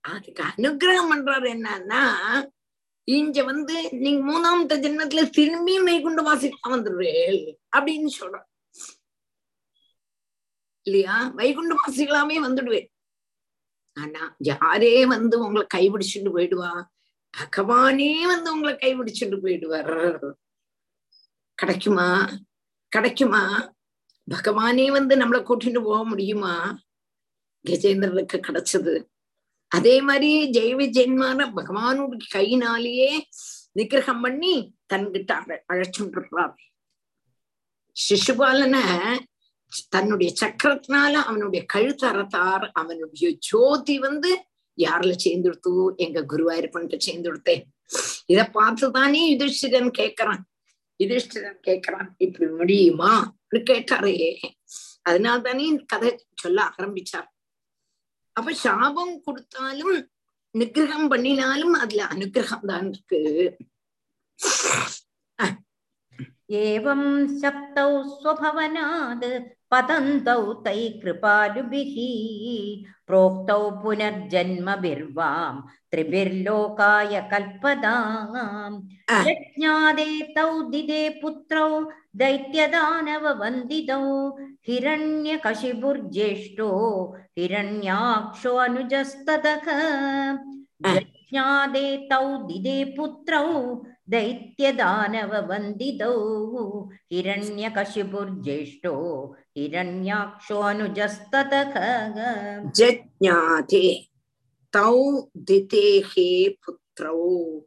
அதுக்கு அனுகிரகம் பண்றாரு என்னன்னா இங்க வந்து நீங்க மூணாமத்த ஜென்மத்துல திரும்பியும் வைகுண்ட வாசிக்கலாம் வந்துடுவேல் அப்படின்னு சொல்ற இல்லையா? வைகுண்ட வாசிகளாமே வந்துடுவேன் ஆனா யாரே வந்து உங்களை கைபிடிச்சுட்டு போயிடுவா? பகவானே வந்து உங்களை கைபிடிச்சுட்டு போயிடுவார். கிடைக்குமா? கிடைக்குமா? பகவானே வந்து நம்மளை கூட்டிட்டு போக முடியுமா? கஜேந்திரனுக்கு கிடைச்சது. அதே மாதிரி ஜெய விஜயன்மான பகவானுடைய கையினாலேயே நிகிரகம் பண்ணி தன்கிட்ட அழ அழைச்சுட்டுறார் சிசுபாலனை தன்னுடைய சக்கரத்தினால அவனுடைய கழுத்தறத்தார். அவனுடைய ஜோதி வந்து யாருல சேர்ந்துடுத்து? எங்க குருவாயிருப்பன்ட்டு சேர்ந்துடுத்தேன் இத பார்த்துதானே யுதிஷ்டிரன் கேக்குறான். யுதிஷ்டிரன் கேக்குறான் இப்படி முடியுமா? கேட்டாரே அதனால தானே கதை சொல்ல ஆரம்பிச்சார் அப்ப சாபம் கொடுத்தாலும் நிகிரகம் பண்ணினாலும் அதுல அனுகிரகம் தான் இருக்கு ஏவம் சப்தௌ ஸ்வபவனாத் பதந்தௌ தை கிருபாலுபிஹி புனர்ஜன்ம பிர்வாம் त्रिभिर्लोकाय कल्पदाम् यज्ञादे तौ दिदे पुत्रौ दैत्यदानववन्दितौ हिरण्यकशिपुर्ज्येष्ठो हिरण्याक्षो अनुजस्ततः यज्ञादे तौ दिदे पुत्रौ दैत्यदानववन्दितौ हिरण्यकशिपुर्ज्येष्ठो हिरण्याक्षो अनुजस्ततः जज्ञाते तौ दितेहे पुत्रौ।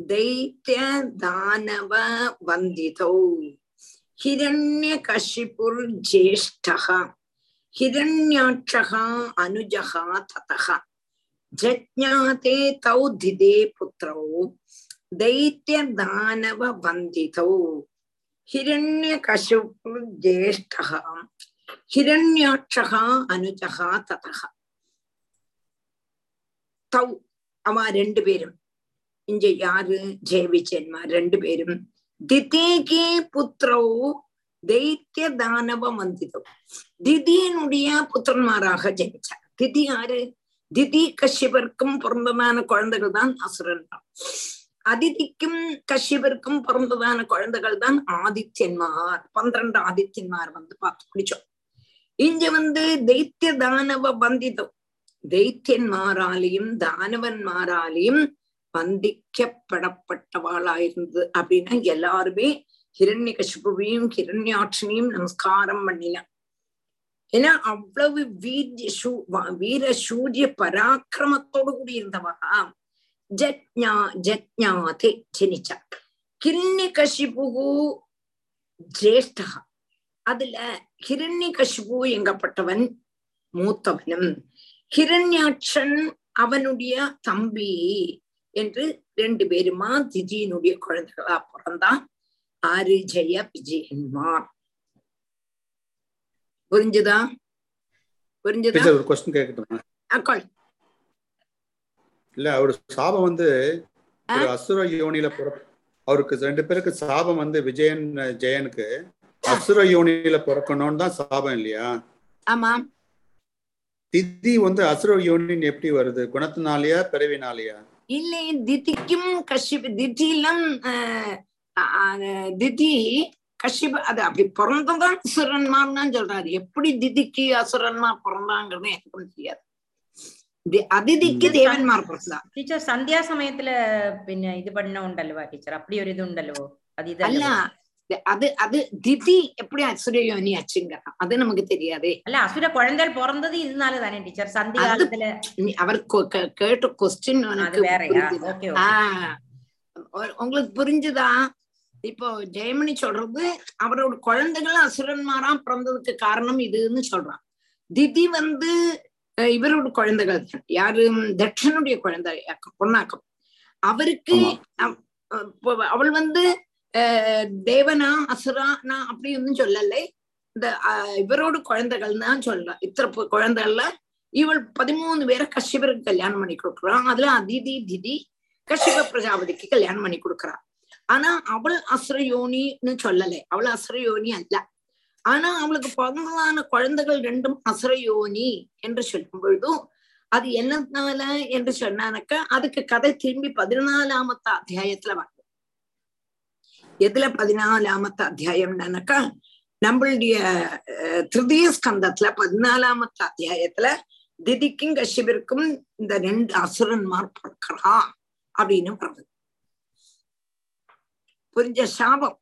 दैत्यदानववन्दितौ। हिरण्यकशिपुर्ज्येष्ठः हिरण्याक्षः अनुजः ततः। जज्ञाते तौ दिदे पुत्रौ। दैत्यदानववन्दितौ। हिरण्यकशिपुर्ज्येष्ठः हिरण्याक्षः अनुजः ततः। தௌ அவ ரெண்டு பேரும் இங்க யாரு ஜெயவிஜயன்மா ரெண்டு பேரும் திதேகே புத்திரோ தைத்திய தானவ மந்திதோ திதியனுடைய புத்திரன்மாராக ஜெயிச்சார் திதி யாரு திதி கஷ்யபருக்கும் பிறந்ததான குழந்தைகள் தான் அசுரன் அதிதிக்கும் கஷ்யபருக்கும் பிறந்ததான குழந்தைகள் தான் ஆதித்யன்மார் பன்னிரண்டு ஆதித்யன்மார் வந்து பார்த்து பிடிச்சோம் இங்க வந்து தைத்திய தானவ வந்திதோ தைத்தியன்மாராலையும் தானவன்மாராலையும் வந்திக்கப்படப்பட்டவாளாயிருந்தது அப்படின்னா எல்லாருமே ஹிரண்ய கசிபுவையும் ஹிரண்யாட்சனையும் நமஸ்காரம் பண்ணினான் ஏன்னா அவ்வளவு வீர சூ வீர சூரிய பராக்கிரமத்தோடு கூடி இருந்தவா ஜத்ஞா ஜத்ஞாதே ஜனிச்சா. கிரண்யகசிபு ஜேஷ்டா அதுல ஹிரண்யகசிபு எங்கப்பட்டவன்? மூத்தவனும். ஹிரண்யாட்சன் அவனுடைய தம்பி என்று ரெண்டு பேருமா திஜியினுடைய குழந்தைகளா பிறந்தான் ஆறு ஜெய விஜயன்மார் புரிஞ்சுதா? புரிஞ்சுதா ஒரு கொஸ்டின் கேட்கட்டுமா இல்ல அவரு சாபம் வந்து ஒரு அசுர யோனியில பிற அவருக்கு ரெண்டு பேருக்கு சாபம் வந்து விஜயன் ஜெயனுக்கு அசுர யோனியில பிறக்கணும்னு தான் சாபம் இல்லையா? ஆமா திதி வந்து அசுர யோனின்னு எப்படி வருது குணத்தினாலயா பிறவினாலயா இல்லை திதிக்கும் கஷ்யப் திதியிலும் ஆஹ், ஆஹ், திதி கஷ்யப் அது அப்படி பிறந்ததான் அசுரன்மார் தான் சொல்றாரு எப்படி திதிக்கு அசுரன்மார் பிறந்தாங்கிறது எனக்கு தெரியாது தி- அதிதிக்கு ദേവന്മാർ பிறந்தா ടീച്ചർ സന്ധ്യാസമയത്തില് പിന്നെ ഇത് പഠനം ഉണ്ടല്ലോ ടീച്ചർ അപ്പടി ഒരു ഇത് ഉണ്ടല്ലോ അത് அல்ல ഇതല്ല தி- அது அது திதி எப்படி அசுர யோனி ஆச்சுங்கிறான் அது நமக்கு தெரியாதே. அல்ல அசுர குழந்தை பிறந்தது இதனால தானே டீச்சர் சந்திகாலத்துல அவர் கேட்ட கொஸ்டின் உங்களுக்கு புரிஞ்சுதா இப்போ ஜெயமணி சொல்றது அவரோட குழந்தைகள் அசுரன்மாரா பிறந்ததுக்கு காரணம் இதுன்னு சொல்றான் திதி வந்து இவரோட குழந்தைகள் தான் யாரு தட்சனுடைய குழந்தை பொண்ணாக்கம் அவருக்கு அவள் வந்து தேவனா அசுரானா அப்படி ஒன்னும் சொல்லலை. இந்த இவரோட குழந்தைகள் தான் சொல்றா. இத்தனை குழந்தைகள்ல இவள் பதிமூணு பேரை கஷ்யபருக்கு கல்யாணம் பண்ணி கொடுக்குறான் அதுல அதிதி திதி கஷ்யப பிரஜாபதிக்கு கல்யாணம் பண்ணி கொடுக்குறா. ஆனா அவள் அசுரயோனின்னு சொல்லலை. அவள் அசுரயோனி அல்ல. ஆனா அவளுக்கு பிறந்ததான குழந்தைகள் ரெண்டும் அசுரயோனி என்று சொல்லும் பொழுதும் அது என்னனால என்று சொன்னானக்கா அதுக்கு கதை திரும்பி பதினாலாமத்த அத்தியாயத்துல வரும் எதுல பதினாலாமத்த அத்தியாயம்னாக்கா நம்மளுடைய அஹ், திருதிய ஸ்கந்தத்துல பதினாலாமத்து அத்தியாயத்துல திதிக்கும் கஷ்யபிற்கும் இந்த ரெண்டு அசுரன்மார் பிறக்கிறா அப்படின்னு வருது. புரிஞ்ச சாபம்?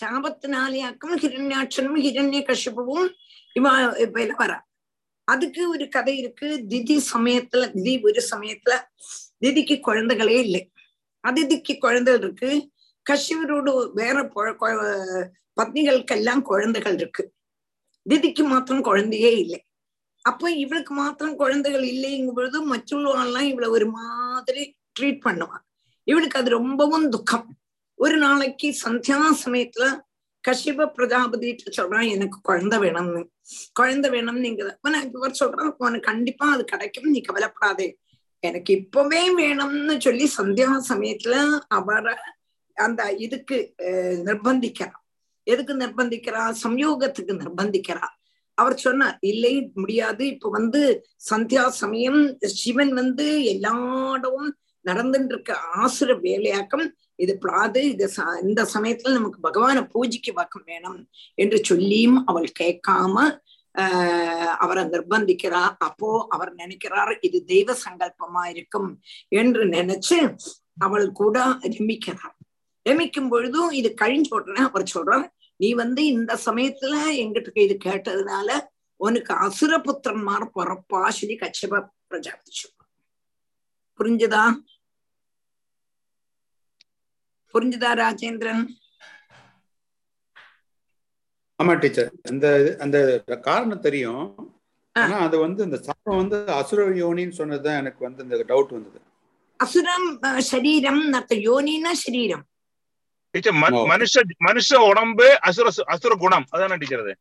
சாபத்தினாலேயாக்கும் ஹிரண்யாட்சனும் ஹிரண்ய கஷ்யபுவும் இவ இப்ப எல்லாம் வரா? அதுக்கு ஒரு கதை இருக்கு. திதி சமயத்துல திதி ஒரு சமயத்துல திதிக்கு குழந்தைகளே இல்லை. அதிதிக்கு குழந்தைகள் இருக்கு. கஷ்யபரோடு வேற பொ- கொ- பத்னிகளுக்கெல்லாம் குழந்தைகள் இருக்கு. திதிக்கு மாத்திரம் குழந்தையே இல்லை. அப்போ இவளுக்கு மாத்திரம் குழந்தைகள் இல்லைங்கும் பொழுது மற்றவர்களெல்லாம் இவளை ஒரு மாதிரி ட்ரீட் பண்ணுவான் இவளுக்கு அது ரொம்பவும் துக்கம். ஒரு நாளைக்கு சந்தியா சமயத்துல கஷிப பிரஜாபதி சொல்றான் எனக்கு குழந்தை வேணும்னு. குழந்தை வேணும்னு நீங்க நான் இவர் சொல்றான் உனக்கு கண்டிப்பா அது கிடைக்கும் நீ கவலைப்படாதே. எனக்கு இப்பவே வேணும்னு சொல்லி சந்தியா சமயத்துல அவரை அந்த இதுக்கு நிர்பந்திக்கிறா. எதுக்கு நிர்பந்திக்கிறா? சம்யோகத்துக்கு நிர்பந்திக்கிறா. அவர் சொன்னார் இல்லை முடியாது. இப்ப வந்து சந்தியா சமயம் சிவன் வந்து எல்லாடவும் நடந்துட்டு இருக்க ஆசுர வேலையாக்கம். இது பிளாது இது ச- இந்த சமயத்துல நமக்கு பகவானை பூஜைக்கு பக்கம் வேணும் என்று சொல்லியும் அவள் கேட்காம ஆஹ் அவரை நிர்பந்திக்கிறார் அப்போ அவர் நினைக்கிறார் இது தெய்வ சங்கல்பமா இருக்கும் என்று நினைச்சு அவள் கூட ரமிக்கிறார். ரமிக்கும் பொழுதும் இது கழிஞ்ச உடனே அவர் சொல்றார் நீ வந்து இந்த சமயத்துல எங்கிட்ட இது கேட்டதுனால உனக்கு அசுர புத்திரன்மார் பிறப்பா சொல்லி கச்சப பிரஜாபதி சொல்றார். புரிஞ்சுதா? புரிஞ்சுதா ராஜேந்திரன்? ஆமா டீச்சர். அந்த அந்த காரணம் தெரியும். ஆனா அது வந்து இந்த சாபம் வந்து அசுர யோனின்னு சொன்னதுதான் எனக்கு வந்து இந்த டவுட் வந்தது. அசுரம் சரீரம் நத்த யோனினா சரீரம். டீச்சர் மனுஷ மனுஷ உடம்பு அசுர அசுர குணம். அதான டீச்சர் அது?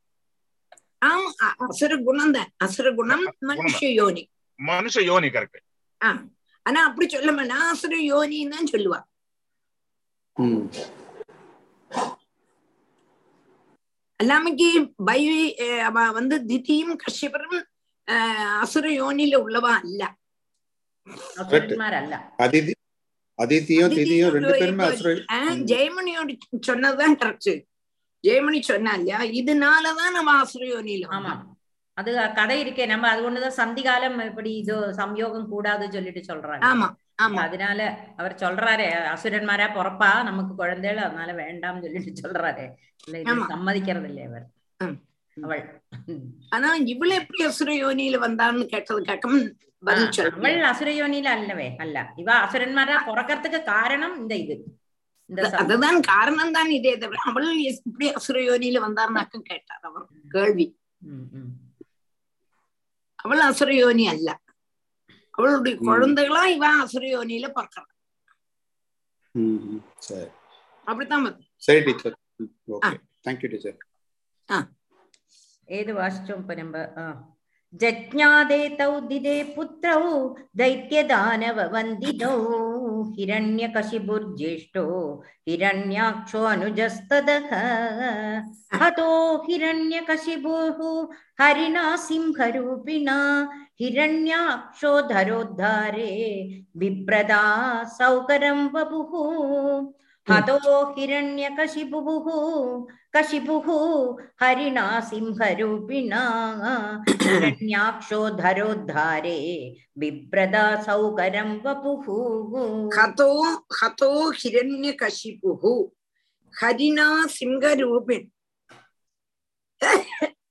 ஆமா அசுர குணம் தான். அசுர குணம் மனுஷ யோனி. மனுஷ யோனி கரெக்ட் ஆ. ஆனா அப்படி சொல்ல மாட்டா அசுர யோனின்னு தான் சொல்லுவா. எல்லாமைக்கு பைவி அவ வந்து திதியும் கஷ்யபரும் அசுர யோனில உள்ளவா அல்ல. ஜெயமணியோட சொன்னதுதான் கரெக்ட் ஜெயமணி சொன்னா இல்லையா? இதனாலதான் நம்ம அசுர யோனில ஆமா அது கதை இருக்கே. நம்ம அது ஒண்ணுதான் சந்திகாலம் இப்படி இது சம்யோகம் கூடாது சொல்லிட்டு சொல்றாங்க. ஆமா. ஆமா. அதனால அவர் சொல்றாரு அசுரன்மாரா பொறப்பா நமக்கு குழந்தைகள் அதனால வேண்டாம்னு சொல்லிட்டு சொல்றாரு. சம்மதிக்கிறது இல்லை அவர். அவள். ஆனா இவள எப்படி அசுர யோனியில வந்தான்னு கேட்டது கேட்கும் அவள் சொல்ல அசுரயோனியில அல்லவே அல்ல. இவ அசுரன்மாரா பிறக்கறதுக்கு காரணம் இந்த இது. அதுதான் காரணம் தான் இதே தவிர அவள் எப்படி அசுர யோனியில வந்தார்னாக்கும் கேட்டார் அவர். கேள்வி. அவள் அசுர யோனி அல்ல. அவளுடைய குழந்தைகளா இவன் அசுர யோனியில பிறக்கிறான் ம், சரி அப்படித்தான் வருது. சரி டீச்சர் ஓகே தேங்க்யூ டீச்சர் ഏത് വാശിച്ചോ ഇപ്പൊ നമ്പ ആ ജജ്ഞാദേ തൗ ദിദേ പുത്രൗ ദൈത്യദാനവ വന്ദിതൗ ഹിരണ്യകശിപുർജ്യേഷ്ഠോ ഹിരണ്യാക്ഷോ അനുജസ്തദഃ ഹതോ ഹിരണ്യകശിപുഃ ഹരിണാ സിംഹരൂപിണാ हिरण्याक्षोधरोद्धारे विप्रदा सौकरं वपुः। हम्म। हतो हिरण्यकशिपुः कशिपुः हरिणा सिंहरूपिणा हिरण्याक्षोधरोद्धारे बिभ्रदा सौकरं वपुः। हतो हतो हिरण्यकशिपुः हरिणा सिंहरूपिण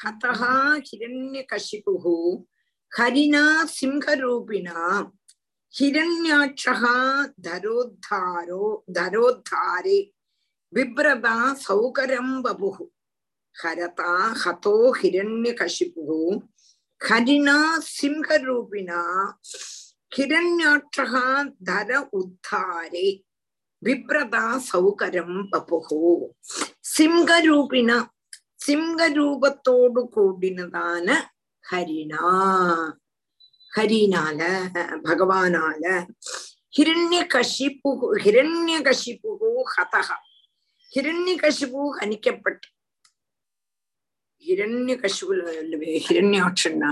கதகா ஹிரண்ய கஷிபு ஹரினா சிம்ஹரூபிணா ஹிரண்யாட்சகா தரோத்தாரோ தரோத்தாரே பிப்ரதா சௌகரம் பபு ஹரதா ஹதோ ஹிரண்ய கஷிபு ஹரினா சிம்ஹரூபிணா ஹிரண்யாட்சகா தர உத்தாரே பிப்ரதா சௌகரம் பபு சிம்ஹரூபிணா സിംഹരൂപത്തോടു കൂടിനതാണ് ഹരിണ ഹരിനാല ഭഗവാനാല ഹിരണ്യകശിപു ഹിരണ്യകശിപു ഹതഹ ഹിരണ്യകശിപു ഹനിക്കപ്പെട്ടു ഹിരണ്യകശിപുലേ ഹിരണ്യാക്ഷനാ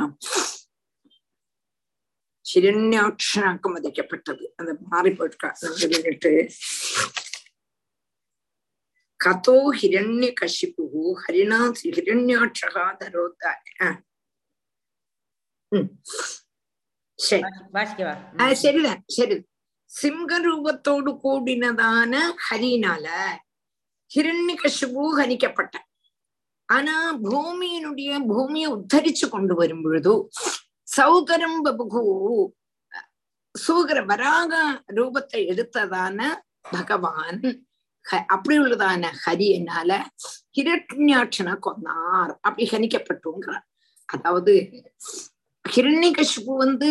ഹിരണ്യാക്ഷനാക്കം വധിക്കപ്പെട്ടത് അത് മാറിപ്പോയിട്ട് கதோ ஹிரண்ய கஷிப்பு ஹரிணா ஹிரண்யாட்சகா தரோத்தாய சரிதான் சரி. சிம்ஹ ரூபத்தோடு கூடினதான ஹரினால ஹிரண்ய கஷிபு ஹரிக்கப்பட்ட. ஆனா பூமியினுடைய பூமியை உத்தரிச்சு கொண்டு வரும் பொழுது சௌகரம் பபுகு சூகர வராக ரூபத்தை எடுத்ததான பகவான் அப்படி அப்படியுள்ளதான ஹரியனால ஹிரண்யாட்சனை கொன்னார். அப்படி ஹனிக்கப்பட்டுங்கிறார் அதாவது ஹிரண்யகசிபு வந்து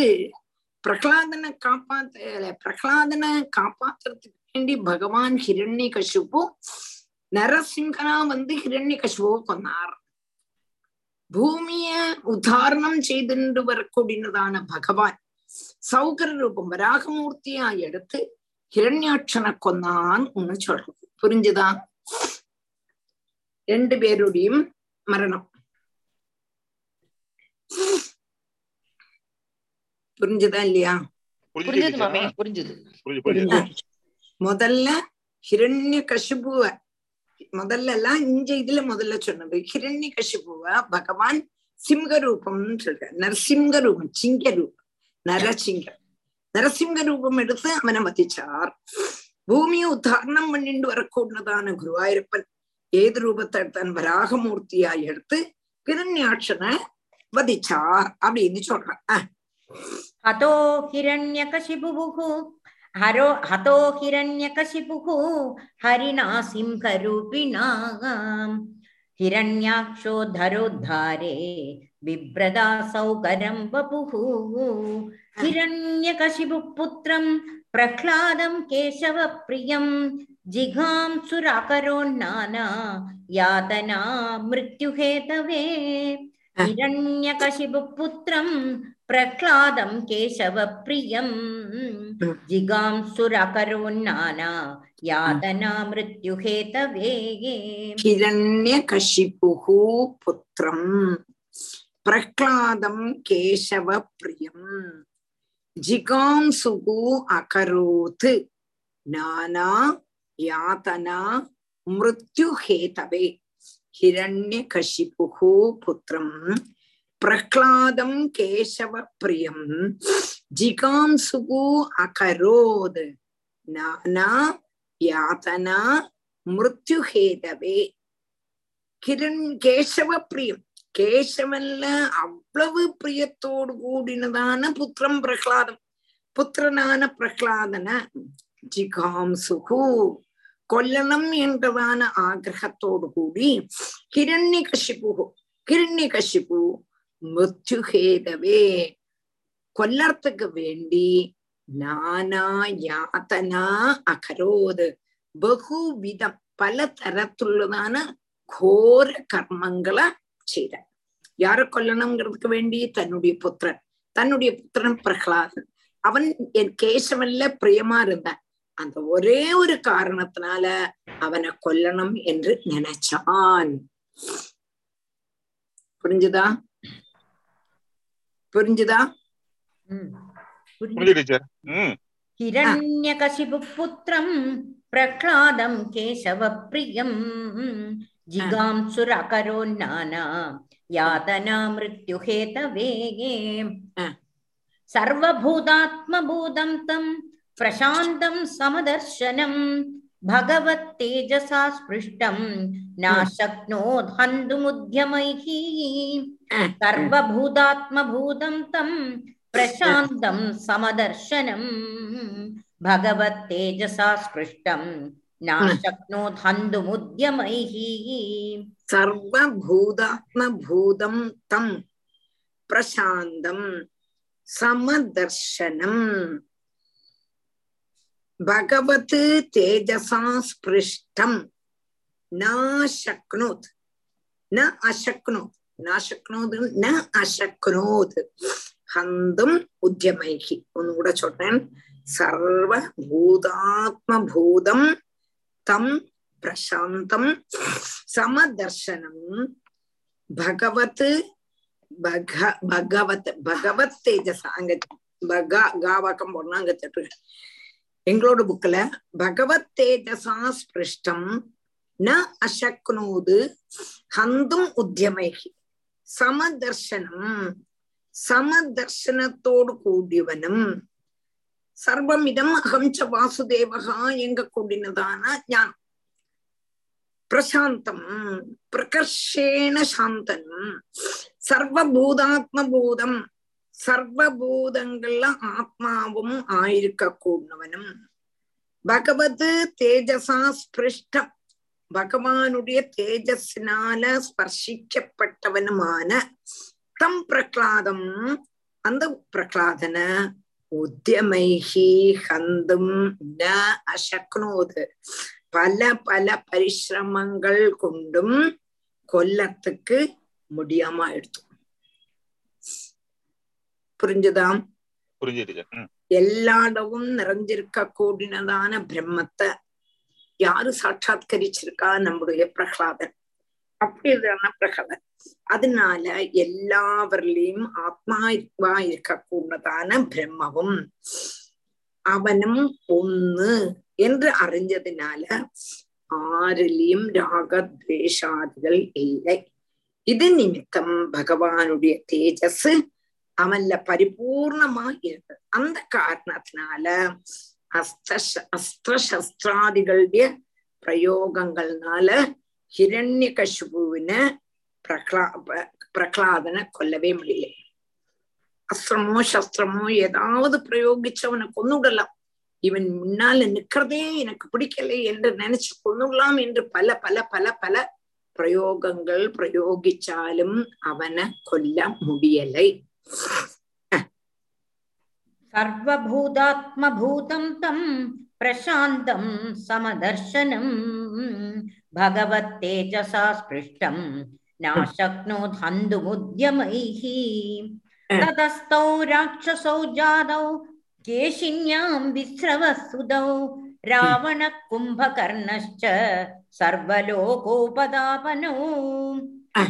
பிரகலாதனை காப்பாத்த பிரகலாதனை காப்பாத்துறதுக்கு வேண்டி பகவான் ஹிரண்யகசிபு நரசிம்ஹனா வந்து ஹிரண்யகசிபுவை கொன்னார். பூமிய உதாரணம் செய்துண்டு வரக்கூடியதான பகவான் சௌகர ரூபம் வராகமூர்த்தியா எடுத்து ஹிரண்யாட்சனை கொன்னான் ஒண்ணு சொல்றது. புரிஞ்சுதா? ரெண்டு பேருடையும் மரணம். புரிஞ்சுதா இல்லையா? புரிஞ்சது மாமி புரிஞ்சது. புரிஞ்சு முதல்ல ஹிரண்ய கசிபுவ முதல்ல எல்லாம் இஞ்ச இதுல முதல்ல சொன்னது. ஹிரண்ய கசிபுவ பகவான் சிங்க ரூபம்னு சொல்ற நரசிங்க ரூபம் சிங்க ரூபம் நரசிங்கம் நரசிங்க. ரூபம் எடுத்து அவனை மதிச்சார் பூமியை உத்தாரணம் பண்ணிட்டு வரக்கூடதான குருவாயூரப்பன் ஏது ரூபத்தை எடுத்தான் வராகமூர்த்தியாய் எடுத்து ஹிரண்யாட்சனை வதிச்சார் அப்படின்னு சொல்றான் அஹ் हतो हिरण्यकशिपुः हरो हतो हिरण्यकशिपुः हरिणा सिंहरूपिणा हिरण्याक्षो धरोद्धारे बिभ्रदा सौकरं वपुः हिरण्यकशिपुपुत्रं प्रह्लादं केशवप्रियं जिघां सुराकरोन्नाना यातना मृत्युहेतवे हिरण्यकशिपुपुत्रं प्रह्लादं केशवप्रियं जिगां सुराकरोन्नाना यातना मृत्युहेतवे हिरण्यकशिपुः पुत्रं प्रह्लादं केशवप्रियम् ஜிகாம்சுகு அகரோத்து நானா யாத்தனா மிருத்யுஹேதவே हिरण्यकशिपुः पुत्रम् प्रह्लादम् केशवप्रियम् जिकांसुः अकरोद् नाना यातना मृत्युहेतवे किरण् केशवप्रियम् கேசவன்ல அவ்வளவு பிரியத்தோடு கூடினதான புத்திரம் பிரகலாதம். புத்திரனான பிரகலாதன ஜிகாம்சுகு கொல்லണം என்றதான ஆகிரகத்தோடு கூடி கிரண்ய கஷிபு கிரண்ய கஷிபு மிருத்யுகேதவே. கொல்லறதுக்கு வேண்டி நானா யாத்தனா அகரோது. பகுவிதம் பல தரத்துள்ளதான கோர கர்மங்களை செய்த. யார கொல்லணுங்கிறதுக்கு வேண்டி தன்னுடைய புத்திரன். தன்னுடைய புத்திரன் பிரகலாதன். அவன் என் கேசவன்ல பிரியமா இருந்தான். அந்த ஒரே ஒரு காரணத்தினால அவனை கொல்லணும் என்று நினைச்சான். புரிஞ்சுதா? புரிஞ்சுதா? ஹிரண்யகசிபு புத்திரம் பிரகலாதம் கேசவ பிரியம். ஜிகாம் சுரகரோ यातना मृत्युहेतवे सर्वभूतात्मभूतं तं प्रशान्तं समदर्शनं भगवत्तेजसा स्पृष्टं नाशक्नोत् हन्तुमुद्यमैः सर्वभूतात्मभूतं तं प्रशान्तं समदर्शनं भगवत्तेजसा स्पृष्टं नाशक्नोत् हन्तुमुद्यमैः സർവഭൂതാത്മഭൂതം തം പ്രശാന്തം സമദർശനം ഭഗവത് തേജസാ സ്പൃഷ്ടം നാശക്നോത് ന അശക്നോത് നാശക്നോത് ന അശക്നോത് ഹന്തും ഉദ്യമൈഹി ഒന്നുകൂടെ ചൊട്ടാൻ സർവഭൂതാത്മഭൂതം தம் பிரசாந்தம் சமதர்சனம் பகவத் பகவத் பகவத் தேஜஸ் அங்க பகா காவாக்கம் போடணும் அங்க தட்டு எங்களோட புக்ல பகவத் தேஜசா ஸ்பிருஷ்டம் ந அசக்னோது ஹந்தும் உத்தியமைகி சமதர்சனம் சமதர்சனத்தோடு கூடியவனும் சர்வமிதம் அகம்ச வாசுதேவகா எங்க கூடினதான? ஞானம். பிரசாந்தம் பிரகர்ஷேன சாந்தனம் சர்வபூதாத்மபூதம் சர்வபூதங்கள்ல ஆத்மாவும் ஆயிருக்க கூடவனும் பகவத் தேஜசா ஸ்பிருஷ்டம். பகவானுடைய தேஜஸ்னால ஸ்பர்சிக்கப்பட்டவனுமான தம் பிரகலாதம். அந்த பிரகலாதனை ஹந்தும் ந அசக்னோது பல பல பரிசிரமங்கள் கொண்டும் கொல்லத்துக்கு முடியாம எடுத்து புரிஞ்சுதாம் புரிஞ்சுது எல்லா இடமும் நிறைஞ்சிருக்க கூடினதான பிரம்மத்தை யாரு சாட்சாத்கரிச்சிருக்கா நம்முடைய பிரகலாதன் அப்படிதான பிரகலன் அதனால எல்லாவரிலையும் ஆத்மாவா இருக்கக்கூடதான பிரம்மவும் அவனும் ஒண்ணு என்று அறிஞ்சதுனால ஆறிலையும் ராகத்வேஷாதிகள் இல்லை இது நிமித்தம் பகவானுடைய தேஜஸ் அவன்ல பரிபூர்ணமா இருக்கு அந்த காரணத்தினால அஸ்த அஸ்திர சஸ்திராதிகளுடைய பிரயோகங்கள்னால ஹிரண்ய கஷுபுவின பிரகலா பிரகலாதனை கொல்லவே முடியல அஸ்திரமோ சஸ்திரமோ ஏதாவது பிரயோகிச்சவனை கொன்னுடலாம் இவன் முன்னால நிக்கிறதே எனக்கு பிடிக்கலை என்று நினைச்சு கொண்டுடலாம் என்று பல பல பல பல பிரயோகங்கள் பிரயோகிச்சாலும் அவனை கொல்ல முடியலை சர்வூதாத்மூதம் தம் பிரசாந்தம் சமதர்ஷனம் பகவத் தேஜசா ஸ்பிருஷ்டம் नाशक्नोत् हन्तुमुद्यमैः ततस्तौ राक्षसौ जातौ केशिन्यां विस्रवसुदौ रावणकुम्भकर्णश्च सर्वलोकोपदापनौ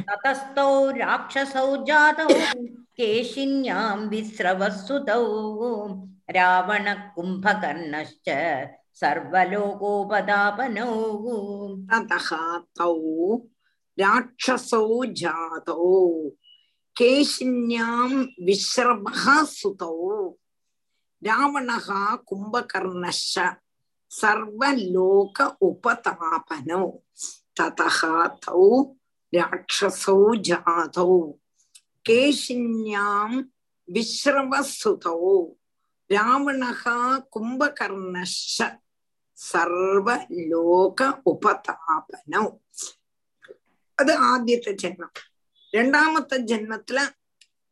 ततस्तौ राक्षसौ जातौ केशिन्यां विस्रवसुतौ रावणकुम्भकर्णश्च सर्वलोकोपदापनौ ततः तौ ராட்சசோ ஜாதோ கேஷின்யாம் விஸ்ரபா சுதோ ராவணகா கும்பகர்ணஷ சர்வலோக உபதாபனோ ததா தௌ ராட்சசோ ஜாதோ கேஷின்யாம் விஸ்ரவசுதோ ராவணகா கும்பகர்ணஷ சர்வலோக உபதாபனோ അത് ആദ്യത്തെ ജന്മം രണ്ടാമത്തെ ജന്മത്തില്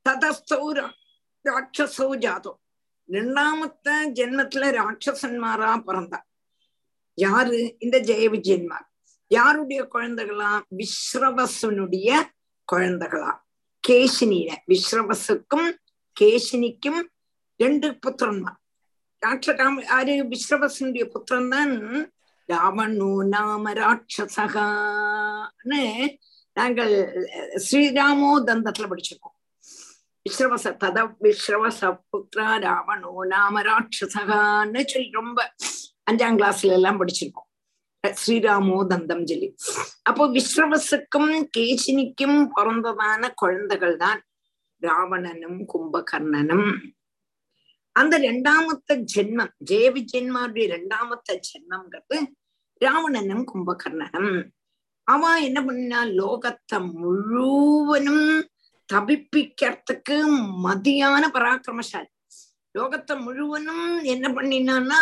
തതസ്ഥൗ രാക്ഷസൗ ജാതോ രണ്ടാമത്തെ ஜென்மத்துல ராட்சசன்மாரா பிறந்தா யாரு இந்த ஜெய விஜயன்மார் யாருடைய குழந்தைகளா விஸ்ரவசனுடைய குழந்தைகளா கேசினியில விஸ்ரவசுக்கும் கேசினிக்கும் ரெண்டு புத்திரன்மார் ராட்சராம ஆரு விஸ்ரவசனுடைய புத்திரன் தான் ராவணோ நாம ராட்சசகான்னு நாங்கள் ஸ்ரீராமோ தந்தத்துல படிச்சிருக்கோம். விஸ்ரவச தத விஸ்ரவச புத்ரா ராவணோ நாம ராட்சசகான்னு சொல்லி ரொம்ப அஞ்சாம் கிளாஸ்ல எல்லாம் படிச்சிருக்கோம். ஸ்ரீராமோ தந்தம் சொல்லி. அப்போ விஸ்ரவசுக்கும் கேசினிக்கும் பிறந்ததான குழந்தைகள் தான் ராவணனும் கும்பகர்ணனும். அந்த രണ്ടാമത്തെ ജന്മം ജയവിജയന്മാരുടെ രണ്ടാമത്തെ ജന്മംங்கிறது ராவணனும் கும்பகர்ணனும். அவ என்ன பண்ணினா லோகத்தை முழுவனும் தபிப்பிக்கிறதுக்கு மதியான பராக்கிரமசாலி. லோகத்தை முழுவனும் என்ன பண்ணினான்னா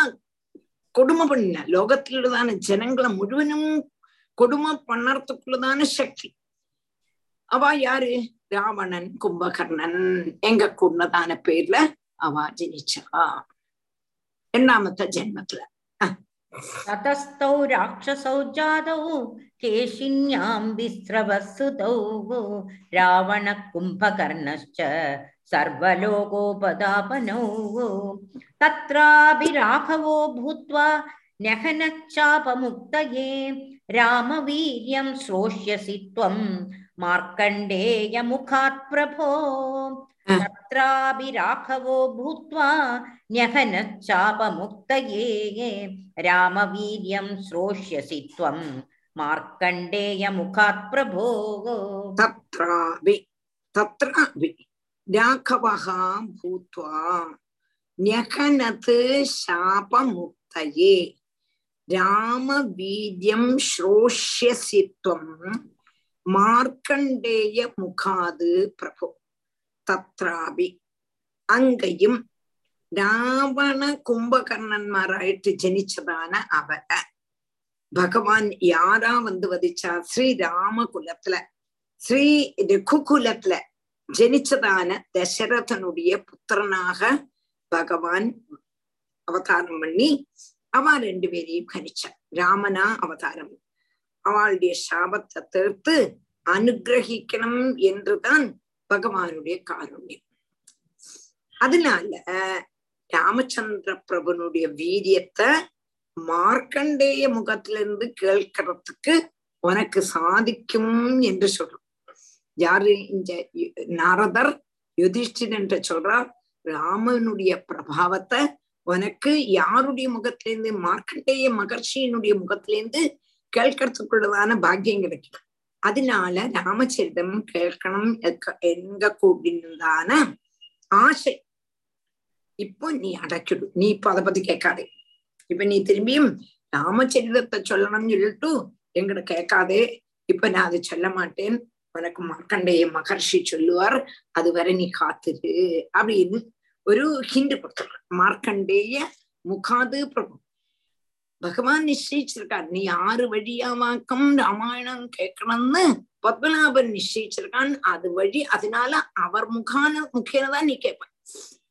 கொடுமை பண்ணினா. லோகத்திலுள்ளதான ஜனங்களை முழுவனும் கொடுமை பண்ணறதுக்குள்ளதான சக்தி. அவ யாரு? ராவணன் கும்பகர்ணன் எங்க கொண்டதான பேர்ல அவ ஜனிச்சவா എണ്ണാമത്തെ ജന്മത്തില് തതസ്ഥൗ രാക്ഷസൗ ജാതൗ കേശിന്യാം വിസ്രവസുതൗ രാവണ കുംഭകർണശ്ച സർവലോകോപതാപനൗ തത്രാപി രാഘവോ ഭൂത്വാ നഹനച്ചാപമുക്തയേ രാമവീര്യം ശ്രോഷ്യസി ത്വം മാർക്കണ്ഡേയ മുഖാത് പ്രഭോ तत्रापि राघवो भूत्वा न्यहनश्चापमुक्तये रामवीर्यं श्रोष्यसि त्वं मार्कण्डेयमुखात् प्रभो तत्रापि तत्रापि राघवः भूत्वा न्यहनत् शापमुक्तये रामवीर्यं श्रोष्यसि त्वं मार्कण्डेयमुखाद् प्रभो தத்ராபி. அங்கேயும் ராவண கும்பகர்ணன்மாராயிட்டு ஜனிச்சதான அவரை பகவான் யாரா வந்து வதிச்சா? ஸ்ரீ ராம குலத்துல ஸ்ரீ ரகுகுலத்துல ஜனிச்சதான தசரதனுடைய புத்திரனாக பகவான் அவதாரம் பண்ணி அவ ரெண்டு பேரையும் கணிச்ச. ராமனா அவதாரம். அவளுடைய சாபத்தை தீர்த்து அனுகிரகிக்கணும் என்றுதான் பகவானுடைய காருண்யம். அதனால ராமச்சந்திர பிரபுனுடைய வீரியத்தை மார்க்கண்டேய முகத்திலிருந்து கேட்கறதுக்கு உனக்கு சாதிக்கும் என்று சொல்றோம் யாரு இந்த நாரதர் என்று சொல்றார் ராமனுடைய பிரபாவத்தை உனக்கு யாருடைய முகத்திலேருந்து மார்க்கண்டேய மகர்ஷியினுடைய முகத்திலேருந்து கேட்கறதுக்குள்ளதான பாக்கியம் கிடைக்கும். அதனால ராமச்சரிதம் கேட்கணும் எங்க கூடினதான ஆசை. இப்போ நீ அடைச்சிடு நீ இப்ப அதை பத்தி கேட்காதே. இப்ப நீ திரும்பியும் ராமச்சரிதத்தை சொல்லணும்னு சொல்லிட்டு எங்கிட்ட கேட்காதே. இப்ப நான் அதை சொல்ல மாட்டேன். உனக்கு மார்க்கண்டேய மகர்ஷி சொல்லுவார் அது வரை நீ காத்துரு. அப்படின்னு ஒரு ஹிண்டு கொடுத்துரு மார்க்கண்டேய முகாது பிரபு. பகவான் நிச்சயிச்சிருக்கார் நீ ஆறு வழியாவாக்கம் ராமாயணம் கேட்கணும்னு பத்மநாபன் நிச்சயிச்சிருக்கான் அது வழி அதனால அவர் முகான முக்கியதான் நீ கேட்ப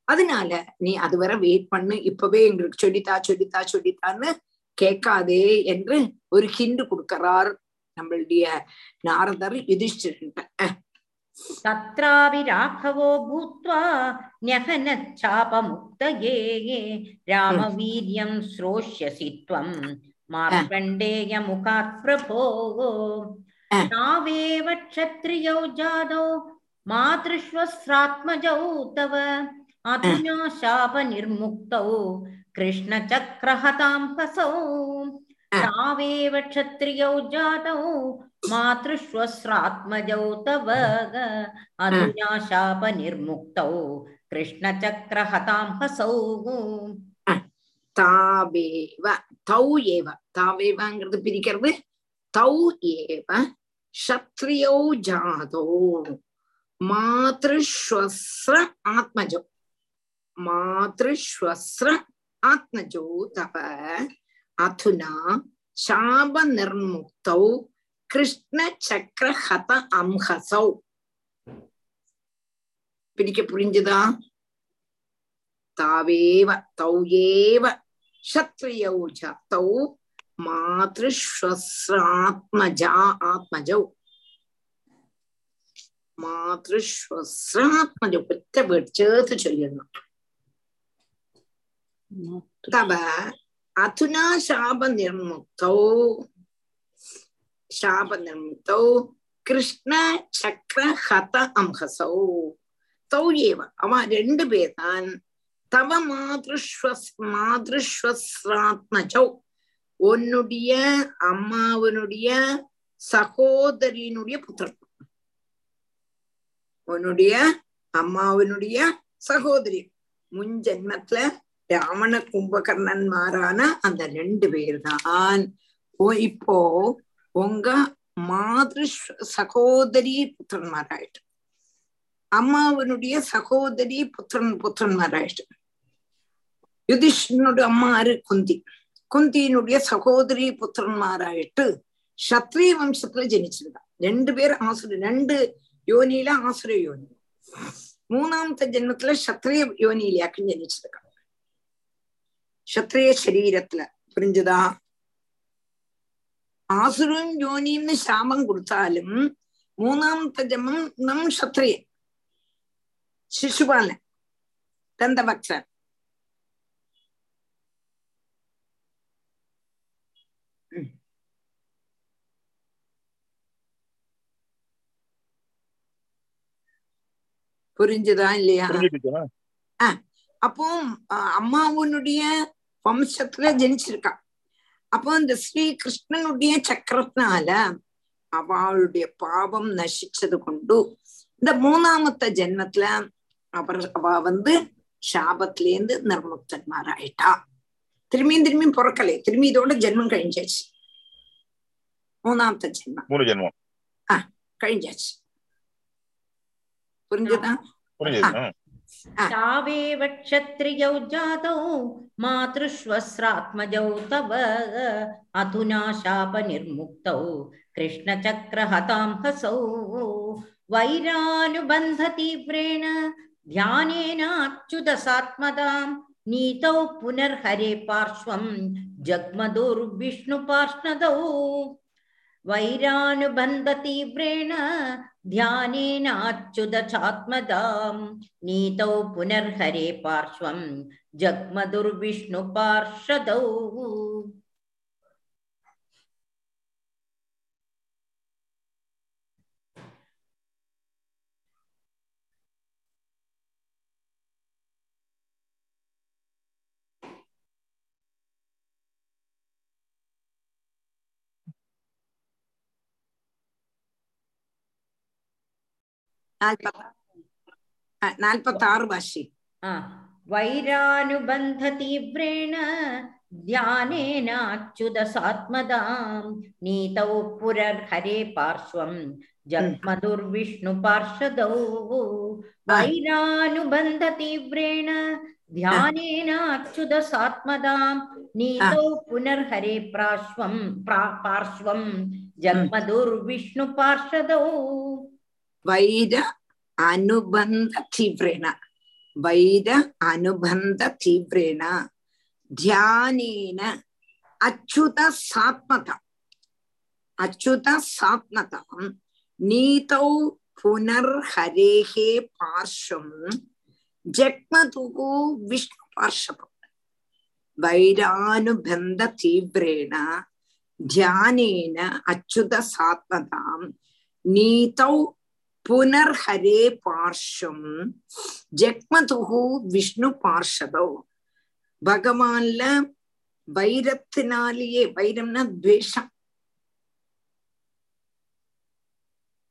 அதனால நீ அதுவரை வெயிட் பண்ணு இப்பவே எங்களுக்கு சொல்லித்தா சொல்லித்தா சொல்லித்தான்னு கேட்காதே என்று ஒரு ஹிண்டு கொடுக்கிறார் நம்மளுடைய நாரதர் யுதிஷ்டிரன்ட்ட तत्रापि राघवो भूत्वा न्यहनच्चापमुक्तये रामवीर्यं श्रोष्यसि त्वं मार्कण्डेयमुखात् प्रभो नावेव क्षत्रियौ जादौ मातृष्वस्रात्मजौ तव अधुना शापनिर्मुक्तौ कृष्णचक्रहतां हसौ तावेव क्षत्रियौ जातौ मातृष्वस्रात्मजौ तव अधुना शापनिर्मुक्तौ कृष्णचक्रहतां हसौ தாவேவ தௌ ஏவ தாவேவங்கிறது பிரிக்கிறது தௌ ஏவ சத்ரியோ ஜாதோ மாத்ருஸ்வஸ்ர ஆத்மஜோ மாத்ருஸ்வஸ்ர ஆத்மஜோ தவ அதுனா சாப நிர்முக்தௌ கிருஷ்ண சக்கர ஹத அம்ஹசௌ பிரிக்க புரிஞ்சுதா தாவேவ தௌ ஏவ சத்ரியௌ ஜாத்தௌ மாத்ருஸ்வஸ்ராத்மஜா ஆத்மஜௌ മാതൃശ്വസ്രാത്മജ ഒറ്റ ചേർത്ത് ചൊല്ലുന്നു തവ அதுனா சாப நிர்முக்தோ சாப நிர்முக்தோ கிருஷ்ண சக்கர ஹத அம்ஹசௌ தௌ ஏவ அவன் ரெண்டு பேர் தவ மாதிருஷ்வஸ் மாதிருஷ்வஸ்ராத்மஜௌ உன்னுடைய அம்மாவனுடைய சகோதரியினுடைய புத்திரன் உன்னுடைய அம்மாவனுடைய சகோதரி முன் ஜென்மத்துல ராமண கும்பகர்ணன் மாறான அந்த ரெண்டு பேர் தான் இப்போ உங்க மாதிரி சகோதரி புத்திரன்மாராயிட்டு. அம்மாவனுடைய சகோதரி புத்திரன் புத்திரன்மாராயிட்டு. யுதிஷ்டனுடைய அம்மா ஆறு குந்தி. குந்தியினுடைய சகோதரி புத்திரன்மாராயிட்டு சத்ரிய வம்சத்துல ஜனிச்சிருந்தான் ரெண்டு பேர் ஆசுர ரெண்டு யோனியில ஆசுர யோனி. மூணாமத்த ஜென்மத்துல சத்ரிய யோனியிலேயாக்கும் ஜனிச்சிருக்கான். சத்திரிய சரீரத்துல புரிஞ்சுதா ஆசுரும் ஜோனின்னு சாபம் கொடுத்தாலும் மூணாமத்த ஜமம் நம் சத்திரிய சிசுபாலன் தந்தபக்சன் புரிஞ்சுதா இல்லையா அப்போ அம்மாவனுடைய வம்சத்துல ஜனிச்சிருக்கா. அப்போ இந்த ஸ்ரீ கிருஷ்ணனுடைய சக்கரத்தினால அவளுடைய பாவம் நசிச்சது கொண்டு இந்த மூணாமத்த ஜென்மத்துல அவர் அவ வந்து சாபத்திலேருந்து நிர்முக்தன்மாராயிட்டா. திரும்பியும் திரும்பியும் பிறக்கலை. திரும்பி இதோட ஜென்மம் கழிஞ்சாச்சு. மூணாமத்த ஜென்மம். மூணு ஜென்மம். ஆஹ் கழிஞ்சாச்சு. புரிஞ்சுதா? तावेव क्षत्रियौ जातौ मातृष्वस्रात्मजौ तव अधुना शापनिर्मुक्तौ कृष्णचक्रहतां हसौ वैरानुबन्धतीव्रेण ध्यानेनाच्युतसात्मदां नीतौ पुनर्हरे पार्श्वं जग्मदुर्विष्णुपार्ष्णदौ वैरानुबन्धतीव्रेण ध्यानेनाच्युतचात्मदां नीतौ पुनर्हरे पार्श्वं जग्मदुर्विष्णुपार्षदौ नाल्पत्तारु भाष्ये वैरानुबन्धतीव्रेण ध्यानेनाच्युतसात्मदां नीतौ पुरर्हरे पार्श्वं जग्मधुर्विष्णुपार्षदौ वैरानुबन्धतीव्रेण ध्यानेनाच्युतसात्मदां नीतौ पुनर्हरे प्राश्वं प्रा पार्श्वं जग्मधुर्विष्णुपार्षदौ வைர அனுபந்த தீவிரேன. வைர அனுபந்த தீவிரேன. தியானேன அச்சுத சாத்மதாம். அச்சுத சாத்மதாம் நீதௌ புனர்ஹரேகே பார்ஷம். ஜக்மதுகு விஷ்ணு பார்ஷவம் வைரானுபந்த தீவிரேண தியானேன அச்சுத சாத்மதாம் நீதௌ புனர்ஹரே பார்ஷம் ஜக்மதுகு விஷ்ணு பார்ஷதோ பகவான்ல வைரத்தினாலேயே வைரம்னா துவேஷம்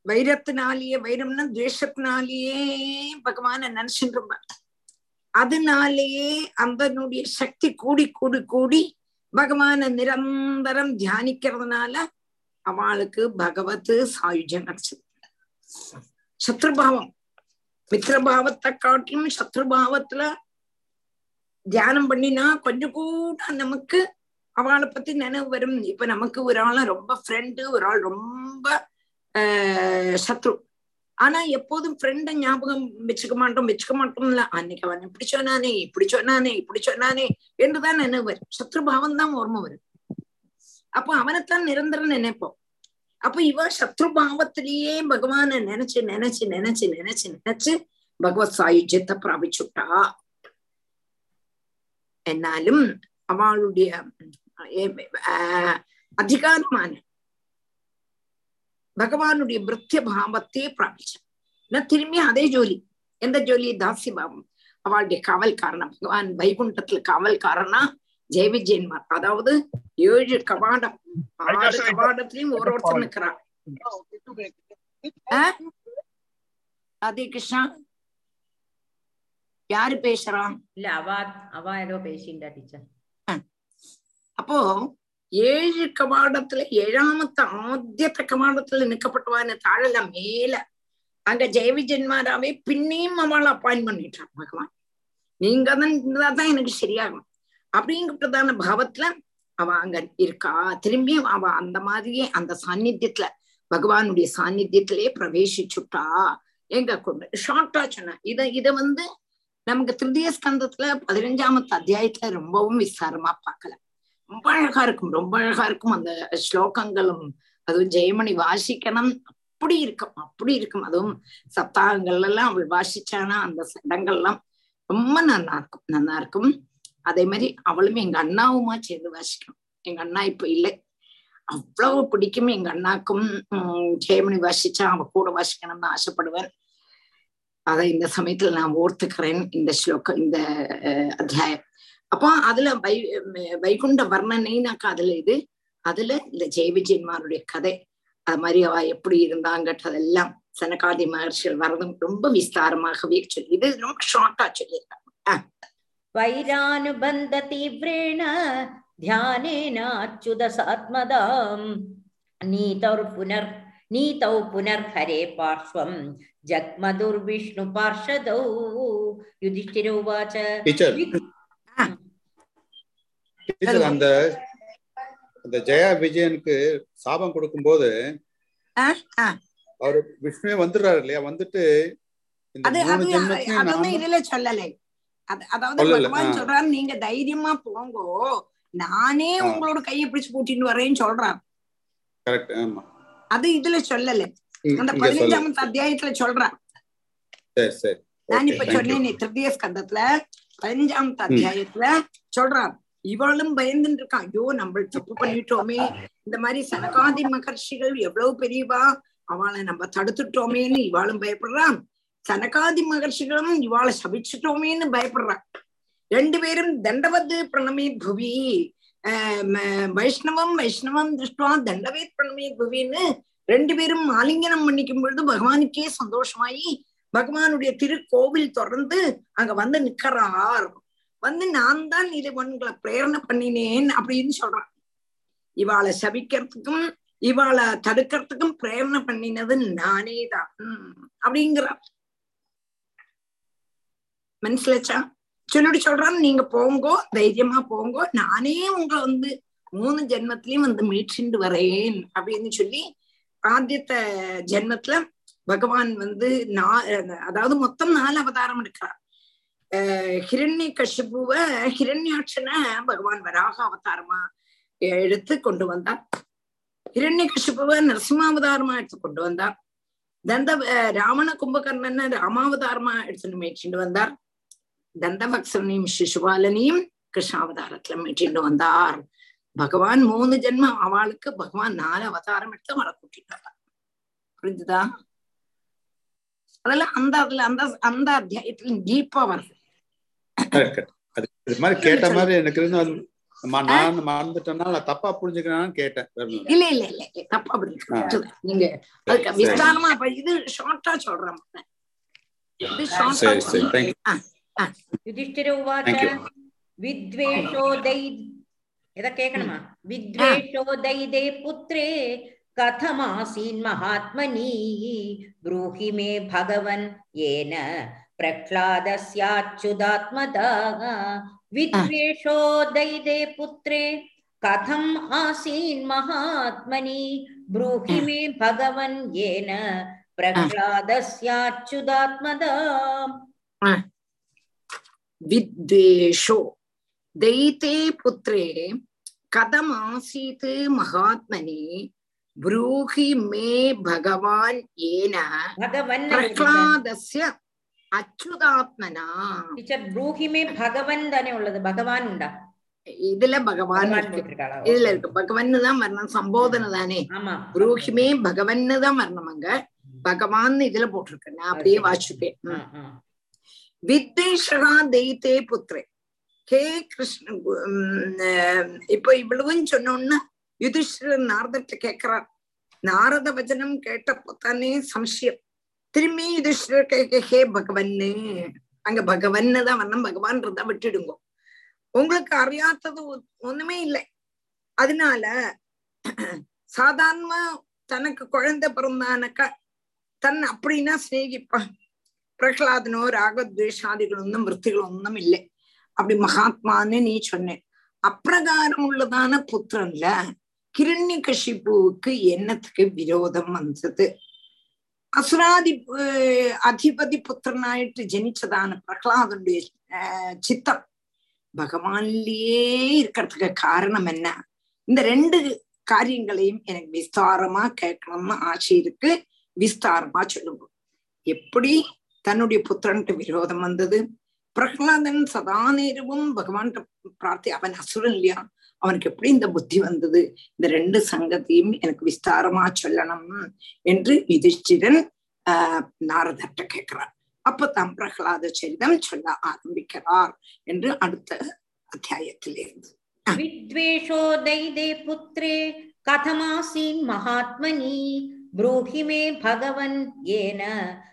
வைரத்தினாலேயே வைரம்னா துவேஷத்தினாலேயே பகவான நினைச்சுட்டு இருப்பார் அதனாலேயே அந்தனுடைய சக்தி கூடி கூடி கூடி பகவான நிரந்தரம் தியானிக்கிறதுனால அவளுக்கு பகவத் சாயுஜம் கிடைச்சது. சத்ருபாவம். மித்திரபாவத்தை காட்டிலும் சத்ருபாவத்துல தியானம் பண்ணினா கொஞ்சம் கூட நமக்கு அவளை பத்தி நினைவு வரும். இப்ப நமக்கு ஒரு ஆள் ரொம்ப ஃப்ரெண்டு ஒரு ஆள் ரொம்ப சத்ரு. ஆனா எப்போதும் ஃப்ரெண்டை ஞாபகம் வச்சுக்க மாட்டோம் வச்சுக்க மாட்டோம்ல அன்னைக்கு அவன் இப்படி சொன்னானே இப்படி சொன்னானே இப்படி சொன்னானே என்றுதான் நினைவு வரும். சத்ருபாவம் தான் ஓர்ம வரும். அப்போ அவனைத்தான் நிரந்தரம் நினைப்போம். அப்ப இவ சத்ருபாவத்திலேயே பகவான நினைச்சு நினைச்சு நினைச்சு நினைச்சு நினைச்சு பகவத் சாயுஜ்யத்தை பிராபிச்சுட்டா. என்னாலும் அவளுடைய அதிகாரமான பகவானுடைய மிருத்திய பாவத்தையே பிராபிச்சான் நான் திரும்பி அதே ஜோலி. எந்த ஜோலி? தாசி பாவம் அவளுடைய காவல்காரனா பகவான் வைகுண்டத்துல காவல்காரனா ஜெய விஜயன்மார் அதாவது ஏழு கவாடம் ஆறு கவாடத்திலயும் ஒரு ஒருத்தர் நிக்கிறார். ராதே கிருஷ்ணா யாரு பேசுறா? இல்ல அவா அவா ஏதோ பேசிண்டா டீச்சர். அப்போ ஏழு கவாடத்துல ஏழாமத்த ஆத்தியத்த கவாடத்துல நிக்கப்பட்டுவான்னு தாழல மேல. அங்க ஜெயவிஜயன்மாராவே பின்னையும் அவளை அப்பாயின் பண்ணிட்டான் பகவான். நீங்க தான் எனக்கு சரியாகும். அப்படிங்கிறதான பாவத்துல அவ அங்க இருக்கா. திரும்பியும் அவ அந்த மாதிரியே அந்த சாநித்தியத்துல பகவானுடைய சாநித்தியத்திலே பிரவேசிச்சுட்டா எங்க கொண்டு ஷார்ட்டா சொன்ன இத இத வந்து நமக்கு திருதிய ஸ்கந்தத்துல பதினஞ்சாமத்து அத்தியாயத்துல ரொம்பவும் விசாரமா பார்க்கல ரொம்ப அழகா இருக்கும் ரொம்ப அழகா இருக்கும் அந்த ஸ்லோகங்களும். அதுவும் ஜெயமணி வாசிக்கணும். அப்படி இருக்கும் அப்படி இருக்கும். அதுவும் சப்தாகங்கள்ல எல்லாம் அவள் வாசிச்சானா அந்த இடங்கள்லாம் ரொம்ப நல்லா இருக்கும் நல்லா இருக்கும் அதே மாதிரி அவளும் எங்க அண்ணாவுமா சேர்ந்து வாசிக்கணும். எங்க அண்ணா இப்ப இல்லை. அவ்வளவு பிடிக்கும் எங்க அண்ணாக்கும். உம் ஜெயமணி வாசிச்சா அவ கூட வாசிக்கணும்னு ஆசைப்படுவேன் அதை இந்த சமயத்துல நான் ஓர்த்துக்கிறேன் இந்த ஸ்லோகம் இந்த அத்தியாயம். அப்போ அதுல வை வைகுண்ட வர்ணனைனாக்கா அதுல இது. அதுல இந்த ஜெயவிஜயன்மாருடைய கதை அது மாதிரி அவ எப்படி இருந்தாங்கட்டதெல்லாம் சனகாதி மகர்ஷிகள் வரதும் ரொம்ப விஸ்தாரமாகவே சொல்லி இது ரொம்ப ஷார்ட்டா சொல்லியிருக்காங்க. वैरानुबन्धतीव्रेण ध्यानेनाच्युतसात्मदाम् புனர் पुनर् பார்ஸ்வம் पुनर्हरे விஷ்ணு जग्मधुर्विष्णुपार्षदौ யுதிஷ்டிரோ வாச்ச அந்த அந்த ஜெயா விஜயனுக்கு சாபம் கொடுக்கும் போது அவரு விஷ்ணுவே வந்துடுறாரு இல்லையா? வந்துட்டு இந்த மூணு சொல்லலை. அதாவது பகவான். சொல்றாரு நீங்க தைரியமா போங்கோ. நானே. உங்களோட கையை பிடிச்சு கூட்டிட்டு வரேன்னு ஆமா. அது இதுல சொல்லல. அந்த பதினஞ்சாமத்து அத்தியாயத்துல சொல்றான். நான் இப்ப சொன்னேனே திருத்திய ஸ்கந்தத்துல. பதினஞ்சாமத்து அத்தியாயத்துல சொல்றான். இவளும் பயந்துட்டு இருக்கான். ஐயோ நம்ம தப்பு பண்ணிட்டோமே. இந்த மாதிரி சனகாதி மகர்ஷிகள் எவ்வளவு பெரியவா? அவளை நம்ம தடுத்துட்டோமேன்னு இவாளும் பயப்படுறான். சனகாதி மகர்ஷிகளும் இவாளை சபிச்சுட்டோமேன்னு பயப்படுறான் ரெண்டு பேரும் தண்டவது பிரணமி புவி வைஷ்ணவம் வைஷ்ணவம் திருஷ்டுவா தண்டவேத் பிரணமே புவின்னு ரெண்டு பேரும் ஆலிங்கனம் பண்ணிக்கும் பொழுது பகவானுக்கே சந்தோஷமாயி பகவானுடைய திருக்கோவில் தொடர்ந்து அங்க வந்து நிக்கிறார். வந்து நான் தான் இது உங்களை பிரேரணை பண்ணினேன் அப்படின்னு சொல்றான். இவாளை சபிக்கிறதுக்கும் இவாளை தடுக்கிறதுக்கும் பிரேரணை பண்ணினது நானே தான் அப்படிங்கிறார் மனசிலச்சா சொல்லுடி சொல்றான் நீங்க போங்கோ தைரியமா போங்கோ. நானே உங்களை வந்து மூணு ஜென்மத்திலயும் வந்து மீட்சிண்டு வரேன் அப்படின்னு சொல்லி ஆத்தியத்த ஜென்மத்துல பகவான் வந்து நா அதாவது மொத்தம் நாலு அவதாரம் எடுக்கிறார் ஹிரண்ய கஷிபுவ ஹிரண்யாட்சனை பகவான் வராக அவதாரமா எடுத்து கொண்டு வந்தார் ஹிரண்ய கஷிபுவ நரசிம்மாவதாரமா எடுத்து கொண்டு வந்தார் தந்த ராவண கும்பகர்ணன் ராமாவதாரமா எடுத்துட்டு மேய்ச்சிட்டு வந்தார் தந்தபக்சனையும் சிசுபாலனையும் கிருஷ்ணாவதாரத்துல மீட்டிண்டு வந்தார். பகவான் மூணு ஜென்மம் அவளுக்கு பகவான் நாலு அவதாரம் எடுத்து அவளை கூட்டிட்டு புரிஞ்சுதா? அதெல்லாம் அந்த அதுல அந்த அந்த அத்தியாயத்துல டீப்பா வருது. கேட்ட மாதிரி எனக்கு தப்பா புரிஞ்சுக்கிறான்னு கேட்டேன். இல்ல. இல்ல இல்ல தப்பா புரிஞ்சு correct தான். நீங்க அதுக்கு. விஸ்தாரமா இது ஷார்ட்டா சொல்றேன். இது ஷார்ட்டா சரி சரி தேங்க்யூ யுதிஷ்ഠிர உவாச்ச Thank you. வித்வேஷோ தை எதை கேட்கணுமா வித்வேஷோ தைதே புத்ரே கதமாசீன் மகாத்மனி ப்ரூஹி மே பகவன் ஏன பிரஹ்லாதஸ்யாச்சுதாத்மதா வித்வேஷோ தைதே புத்ரே கதம் ஆசீன் மகாத்மனி ப்ரூஹி மே பகவன் ஏன பிரஹ்லாதஸ்யாச்சுதாத்மதா विद्वेषो दैते पुत्रे कथमासीत् महात्मनि ब्रूहि मे भगवान् येन भगवन् प्रह्लादस्य அச்சுதாத்மனா டீச்சர் ப்ரூஹிமே பகவன் தானே உள்ளது பகவான் உண்டா இதுல பகவான் பகவான் இருக்கு போட்டிருக்காளா? இதுல இருக்கு பகவன் தான் வரணும் சம்போதனை தானே ஆமா புரோஹிமே பகவன் தான் வரணும் அங்க பகவான் இதுல போட்டிருக்கு நான் அப்படியே வாசிப்பேன் ஆ, ம். ஆ. வித்வேஷகா தெய்தே புத்திரே. ஹே கிருஷ்ண உம், இவ்வளவும் சொன்னோன்னு யுதிஷ்டிரர் நாரதத்தை கேக்குறார் நாரத வச்சனம் கேட்டப்போ தானே சம்சயம். திரும்பி யுதிஷ்டர் கேட்க ஹே பகவன்னு அங்க பகவன்னு தான் வண்ணம் பகவான் இருந்தா விட்டுடுங்க. உங்களுக்கு அறியாதது ஒ- ஒண்ணுமே இல்லை. அதனால சாதாரணமா தனக்கு குழந்தை பிறந்தானக்கா தன் அப்படின்னா சிநேகிப்பான். பிரகலாதனோ ராகத்வேஷாதிகளொன்னும் விற்த்திகளொன்னும் இல்லை அப்படி மகாத்மான்னு நீ சொன்னேன் அப்பிரகாரம் உள்ளதான புத்திரன்ல கிரண்ய கஷிப்புவுக்கு என்னத்துக்கு விரோதம் வந்தது அசுராதி அதிபதி புத்திரனாயிட்டு ஜனிச்சதான பிரகலாதனுடைய சித்தம் பகவான்லயே இருக்கிறதுக்கு காரணம் என்ன இந்த ரெண்டு காரியங்களையும் எனக்கு விஸ்தாரமா கேட்கணும்னு ஆசை இருக்கு விஸ்தாரமா சொல்லுங்க எப்படி தன்னுடைய புத்திரன்ட்டு விரோதம் வந்தது பிரகலாதன் சதா நேரமும் பகவான் பிரார்த்தி அவன் அசுரன் இல்லையா அவனுக்கு எப்படி இந்த புத்தி வந்தது இந்த ரெண்டு சங்கத்தையும் எனக்கு விஸ்தாரமா சொல்லணும் என்று யுதிஷ்டிரன் ஆஹ் நாரதர்கிட்ட கேட்கிறார் அப்பதான் பிரகலாத சரிதம் சொல்ல ஆரம்பிக்கிறார் என்று அடுத்த அத்தியாயத்திலிருந்து विद्वेषो दैदे पुत्रे कथमासीन् महात्मनि ब्रूहि मे भगवन् येन